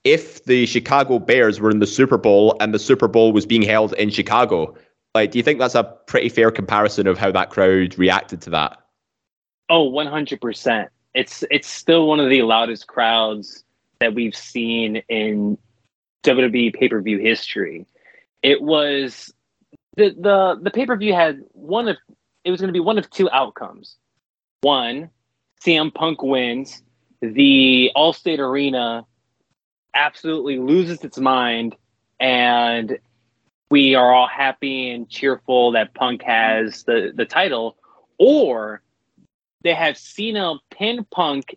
if the Chicago Bears were in the Super Bowl and the Super Bowl was being held in Chicago. Like, do you think that's a pretty fair comparison of how that crowd reacted to that? Oh, 100%. It's it's still one of the loudest crowds that we've seen in WWE pay-per-view history. It was the the the pay-per-view had one of it was going to be one of two outcomes. One, CM Punk wins, the Allstate Arena absolutely loses its mind and we are all happy and cheerful that Punk has the the title or they have Cena pin Punk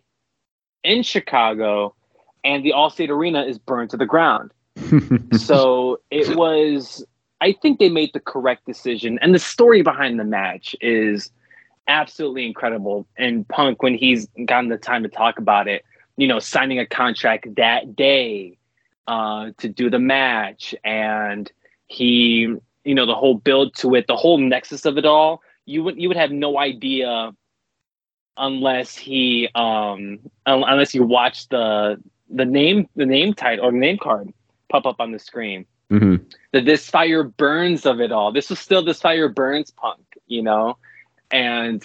in Chicago, and the Allstate Arena is burned to the ground. so it was. I think they made the correct decision, and the story behind the match is absolutely incredible. And Punk, when he's gotten the time to talk about it, you know, signing a contract that day uh, to do the match, and he, you know, the whole build to it, the whole nexus of it all. You would you would have no idea unless he um un- unless you watch the the name the name title or the name card pop up on the screen. Hmm that this fire burns of it all. This was still this fire burns punk you know? And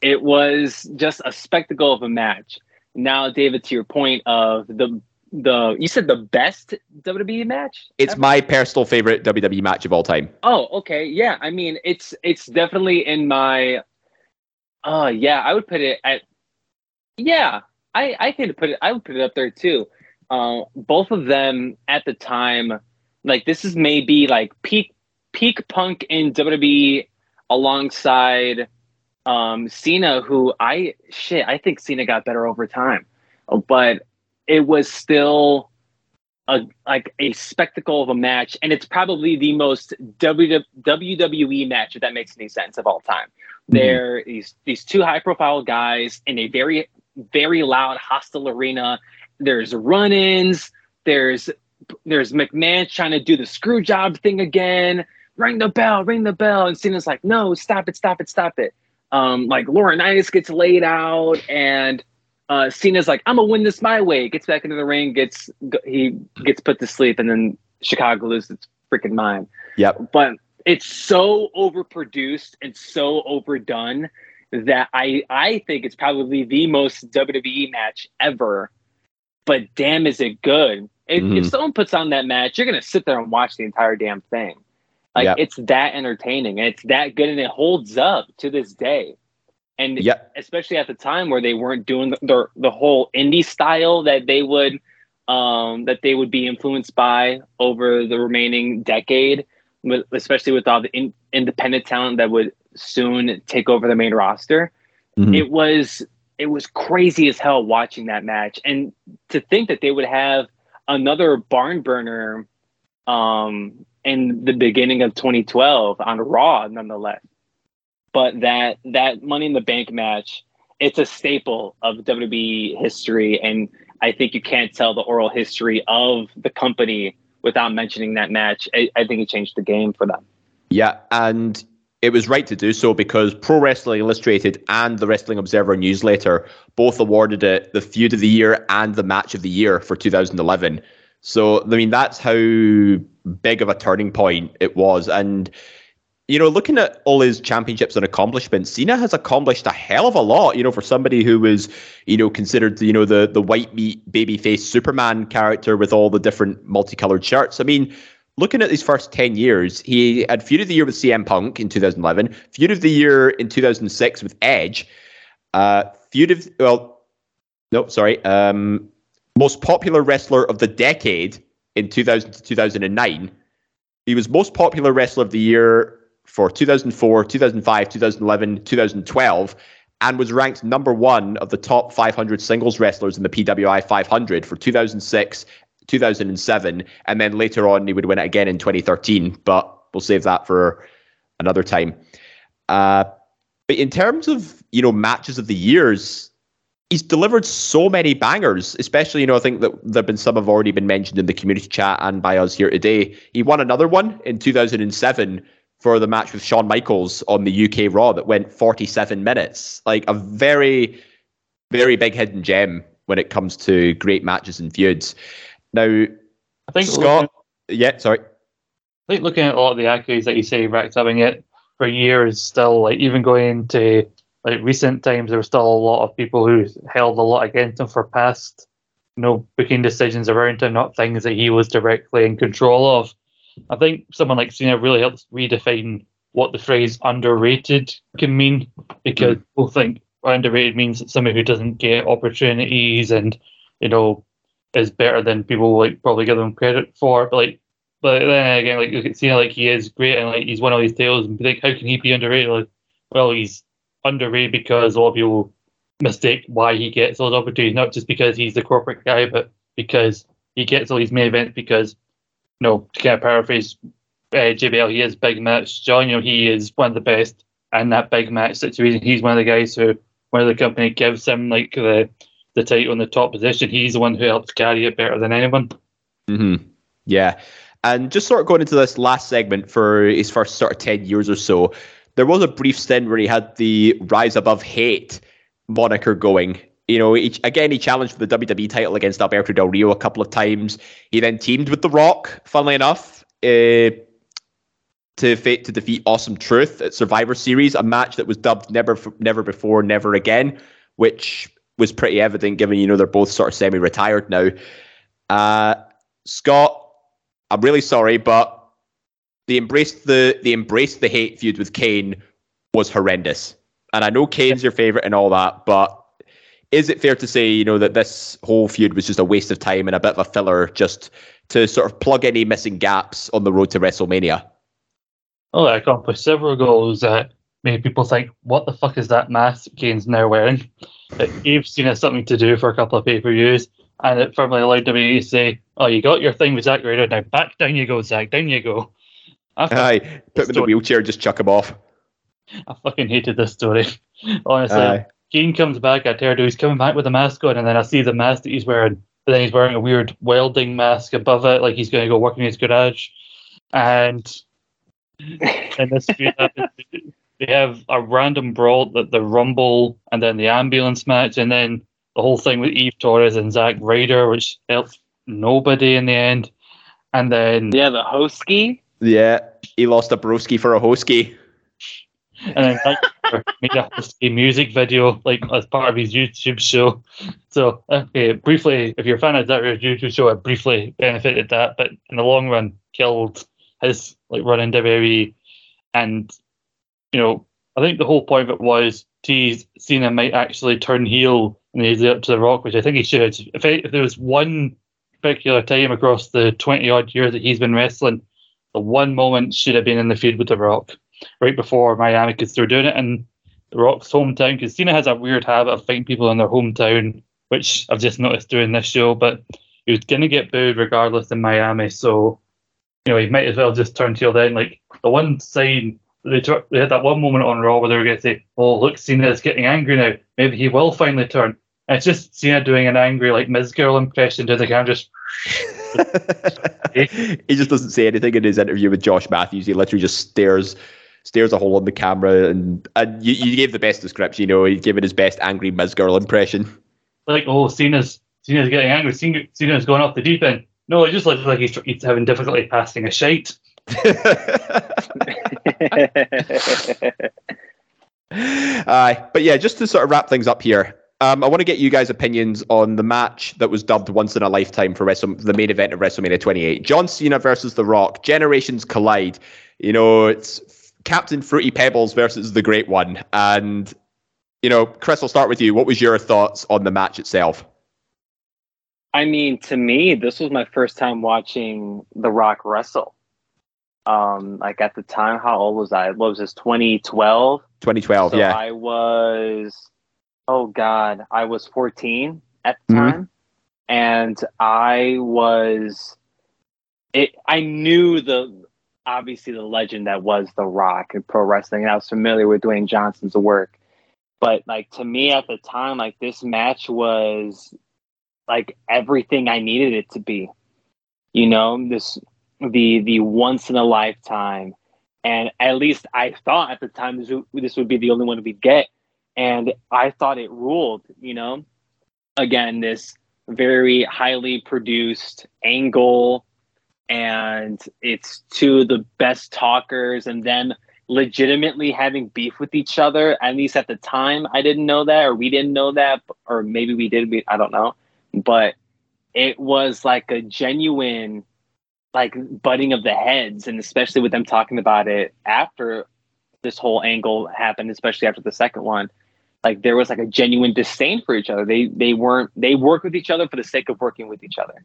it was just a spectacle of a match now david to your point of the the you said the best wwe match It's ever? my personal favorite WWE match of all time. Oh, okay. Yeah. I mean, it's it's definitely in my uh yeah, I would put it at yeah, I I could put it I would put it up there too. Uh, both of them at the time, like this is maybe like peak peak punk in WWE alongside um Cena, who I shit, I think Cena got better over time. But it was still a like a spectacle of a match, and it's probably the most w- WWE match, if that makes any sense, of all time. They're these these two high profile guys in a very very loud hostile arena. There's run-ins. There's there's McMahon trying to do the screw job thing again. Ring the bell, ring the bell, and Cena's like, no, stop it, stop it, stop it. Um, like Laurinaitis gets laid out, and uh, Cena's like, I'm gonna win this my way. Gets back into the ring, gets he gets put to sleep, and then Chicago loses its freaking mind. Yep. But it's so overproduced and so overdone that I I think it's probably the most WWE match ever. But damn, is it good? If, Mhm. if someone puts on that match, you're gonna sit there and watch the entire damn thing. Like Yep. it's that entertaining and it's that good, and it holds up to this day. And Yep. especially at the time where they weren't doing the, the, the whole indie style that they would um, that they would be influenced by over the remaining decade, with, especially with all the in, independent talent that would soon take over the main roster. Mhm. It was it was crazy as hell watching that match, and to think that they would have another barn burner um, in the beginning of 2012 on Raw, nonetheless. But that that Money in the Bank match, it's a staple of WWE history, and I think you can't tell the oral history of the company without mentioning that match. I, I think it changed the game for them. Yeah, and it was right to do so because Pro Wrestling Illustrated and the Wrestling Observer newsletter both awarded it the feud of the year and the match of the year for 2011. So, I mean, that's how big of a turning point it was. And, you know, looking at all his championships and accomplishments, Cena has accomplished a hell of a lot, you know, for somebody who was, you know, considered, you know, the, the white meat babyface Superman character with all the different multicolored shirts. I mean, looking at his first 10 years, he had Feud of the Year with CM Punk in 2011, Feud of the Year in 2006 with Edge, uh, Feud of, well, no, sorry, um, most popular wrestler of the decade in 2000 to 2009. He was most popular wrestler of the year for 2004, 2005, 2011, 2012, and was ranked number one of the top 500 singles wrestlers in the PWI 500 for 2006 2007, and then later on he would win it again in 2013. But we'll save that for another time. Uh, but in terms of you know matches of the years, he's delivered so many bangers. Especially you know I think that there've been some have already been mentioned in the community chat and by us here today. He won another one in 2007 for the match with Shawn Michaels on the UK Raw that went 47 minutes. Like a very, very big hidden gem when it comes to great matches and feuds. Now, I think Scott, looking, yeah, sorry. I think looking at all the accolades that you say, Rex, having it for years still, like even going into like recent times, there were still a lot of people who held a lot against him for past, you know, booking decisions around him, not things that he was directly in control of. I think someone like Cena really helps redefine what the phrase underrated can mean because mm. people think underrated means somebody who doesn't get opportunities and, you know, is better than people like probably give them credit for. But like, but then again, like you can see, like he is great and like he's one of these tales, and like how can he be underrated? Like, well, he's underrated because a lot of people mistake why he gets all those opportunities, not just because he's the corporate guy, but because he gets all these main events. Because, you know, to kind of paraphrase uh, JBL, he is big match. John, you know, he is one of the best in that big match situation. He's one of the guys who, when the company gives him like the the title in the top position, he's the one who helps carry it better than anyone. Mm-hmm. Yeah. And just sort of going into this last segment for his first sort of 10 years or so, there was a brief stint where he had the Rise Above Hate moniker going. You know, he, again, he challenged for the WWE title against Alberto Del Rio a couple of times. He then teamed with The Rock, funnily enough, uh, to to defeat Awesome Truth at Survivor Series, a match that was dubbed Never Never Before, Never Again, which was pretty evident given, you know, they're both sort of semi retired now. Uh, Scott, I'm really sorry, but the embrace the the embrace the hate feud with Kane was horrendous. And I know Kane's your favorite and all that, but is it fair to say, you know, that this whole feud was just a waste of time and a bit of a filler just to sort of plug any missing gaps on the road to WrestleMania? Oh, I accomplished several goals that made people think, what the fuck is that mask Kane's now wearing? It gave Cena something to do for a couple of pay per views, and it firmly allowed WWE to say, "Oh, you got your thing with Zack Ryder. Now back down you go, Zack. Down you go." Aye, put him in the wheelchair, just chuck him off. I fucking hated this story. Honestly, Aye. Kane comes back at Terdo. He's coming back with a mask on, and then I see the mask that he's wearing. But then he's wearing a weird welding mask above it, like he's going to go work in his garage. And in this they have a random brawl that the Rumble and then the ambulance match and then the whole thing with Eve Torres and Zack Ryder, which helped nobody in the end. And then yeah, the Hosky. Yeah, he lost a broski for a Hosky. And then made a Hosky music video like as part of his YouTube show. So okay, briefly, if you're a fan of that YouTube show, it briefly benefited that, but in the long run, killed his like run in WWE and you know, I think the whole point of it was tease Cena might actually turn heel and he's up to the Rock, which I think he should. If, I, if there was one particular time across the 20 odd years that he's been wrestling, the one moment should have been in the feud with the Rock right before Miami could start doing it in the Rock's hometown because Cena has a weird habit of fighting people in their hometown, which I've just noticed during this show. But he was going to get booed regardless in Miami, so you know, he might as well just turn heel then. Like the one sign they, they had that one moment on Raw where they were going to say, "Oh, look, Cena's getting angry now. Maybe he will finally turn." And it's just Cena doing an angry like Miz girl impression to the camera, just he just doesn't say anything in his interview with Josh Matthews. He literally just stares stares a hole in the camera and and you, you gave the best description, you know, he gave it his best angry Miz girl impression. like, "Oh, Cena's Cena's getting angry. Cena, Cena's going off the deep end." No, it just looks like he's, he's having difficulty passing a shite. Aye, but yeah, just to sort of wrap things up here, um, I want to get you guys' opinions on the match that was dubbed once in a lifetime for Wrestle- the main event of WrestleMania 28. John Cena versus The Rock. Generations collide. You know, it's Captain Fruity Pebbles versus the Great One. And, you know, Chris, I'll start with you. What was your thoughts on the match itself? I mean, to me, this was my first time watching The Rock wrestle. Um, like at the time, how old was I? What was this? 2012. 2012, so yeah. I was, oh God, I was 14 at the Mhm. time. And I was, it, I knew the, obviously the legend that was The Rock in pro wrestling. And I was familiar with Dwayne Johnson's work. But like to me at the time, like this match was like everything I needed it to be. You know, this, the, the once in a lifetime and at least I thought at the time this would, this would be the only one we'd get, and I thought it ruled. You know, again, this very highly produced angle, and it's two of the best talkers, and them legitimately having beef with each other. At least at the time, I didn't know that, or we didn't know that, or maybe we did. We, I don't know, but it was like a genuine like butting of the heads and especially with them talking about it after this whole angle happened especially after the second one like there was like a genuine disdain for each other. They they weren't they worked with each other for the sake of working with each other.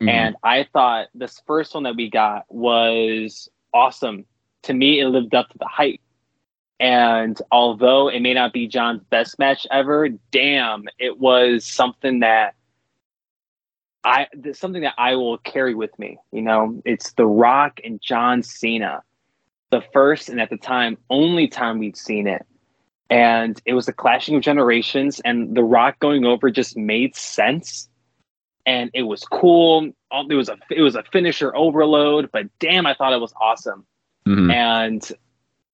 Mhm. and i thought this first one that we got was awesome. To me it lived up to the hype. And although it may not be john's best match ever damn it was something that I something that I will carry with me. You know, it's The Rock and John Cena, the first and at the time only time we'd seen it, and it was the clashing of generations. And The Rock going over just made sense, and it was cool. It was a it was a finisher overload, but damn, I thought it was awesome, Mhm. and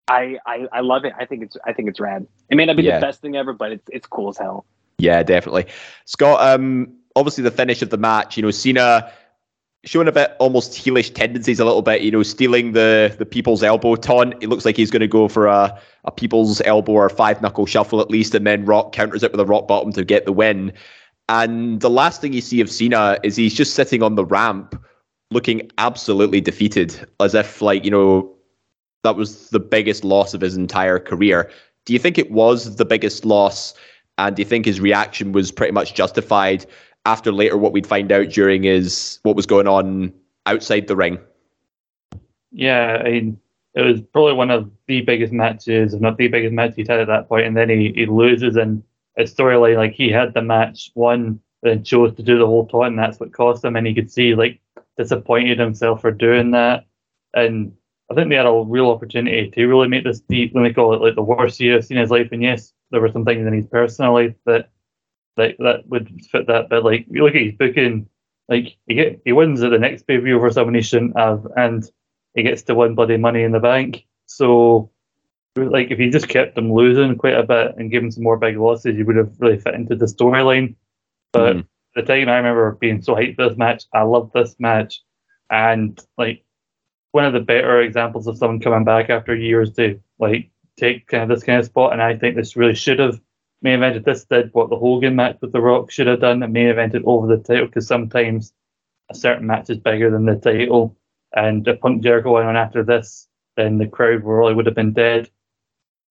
I, I I love it. I think it's I think it's rad. It may not be Yeah. the best thing ever, but it's it's cool as hell. Yeah, definitely. Scott, um, obviously the finish of the match, you know, Cena showing a bit almost heelish tendencies a little bit, you know, stealing the the people's elbow taunt. It looks like he's going to go for a, a people's elbow or five knuckle shuffle at least, and then Rock counters it with a rock bottom to get the win. And the last thing you see of Cena is he's just sitting on the ramp looking absolutely defeated, as if like, you know, that was the biggest loss of his entire career. Do you think it was the biggest loss? And do you think his reaction was pretty much justified after later what we'd find out during is what was going on outside the ring? Yeah, I mean, it was probably one of the biggest matches, if not the biggest match he's had at that point, and then he, he loses and a storyline like he had the match won, then chose to do the whole taunt, and that's what cost him. And he could see like disappointed himself for doing that. And I think they had a real opportunity to really make this deep. Let me call it like the worst year in his life. And yes, there were some things in his personal life that like that would fit that. But like, you look at his booking, like he get, he wins at the next pay per view over someone he shouldn't have, and he gets to win bloody money in the bank. So, like, if he just kept him losing quite a bit and gave him some more big losses, he would have really fit into the storyline. But at the time, I remember being so hyped for this match. I loved this match, and like one of the better examples of someone coming back after years to like take kind of this kind of spot. And I think this really should have main evented. This did what the Hogan match with The Rock should have done and main evented over the title because sometimes a certain match is bigger than the title. And if Punk Jericho went on after this, then the crowd really would have been dead.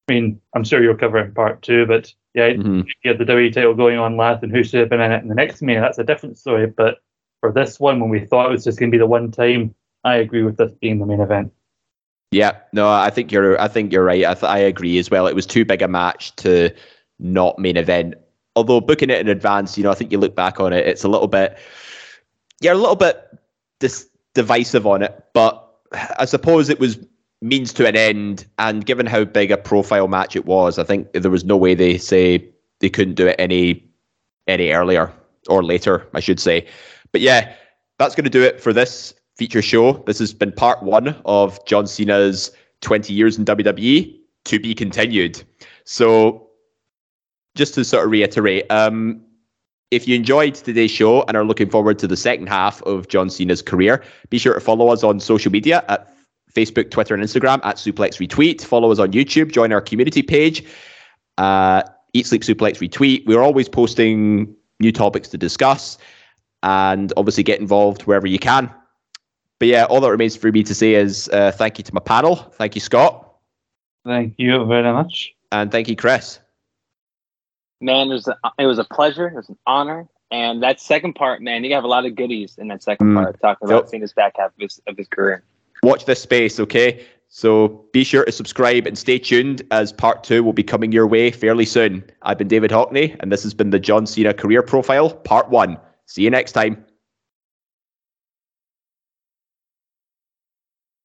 I mean, I'm sure you'll cover it in part two, but yeah, Mhm. you had the WWE title going on last and who should have been in it in the next meeting, that's a different story. But for this one, when we thought it was just going to be the one time, I agree with this being the main event. Yeah, no, I think you're. I think you're right. I, th- I agree as well. It was too big a match to not main event. Although booking it in advance, you know, I think you look back on it, it's a little bit. You're a little bit dis- divisive on it, but I suppose it was means to an end, and given how big a profile match it was, I think there was no way they say they couldn't do it any any earlier or later, I should say. But yeah, that's going to do it for this feature show. This has been part one of John Cena's 20 years in WWE to be continued. So, just to sort of reiterate, um, if you enjoyed today's show and are looking forward to the second half of John Cena's career, be sure to follow us on social media at Facebook, Twitter, and Instagram at Suplex Retweet. Follow us on YouTube. Join our community page. Uh, Eat Sleep Suplex Retweet. We're always posting new topics to discuss and obviously get involved wherever you can. But yeah, all that remains for me to say is uh, thank you to my panel. Thank you, Scott. Thank you very much. And thank you, Chris. Man, it was a, it was a pleasure. It was an honor. And that second part, man, you have a lot of goodies in that second Mm. part, talking about Yep. his back half of his, of his career. Watch this space, okay? So be sure to subscribe and stay tuned as part two will be coming your way fairly soon. I've been David Hockney, and this has been the John Cena Career Profile, part one. See you next time.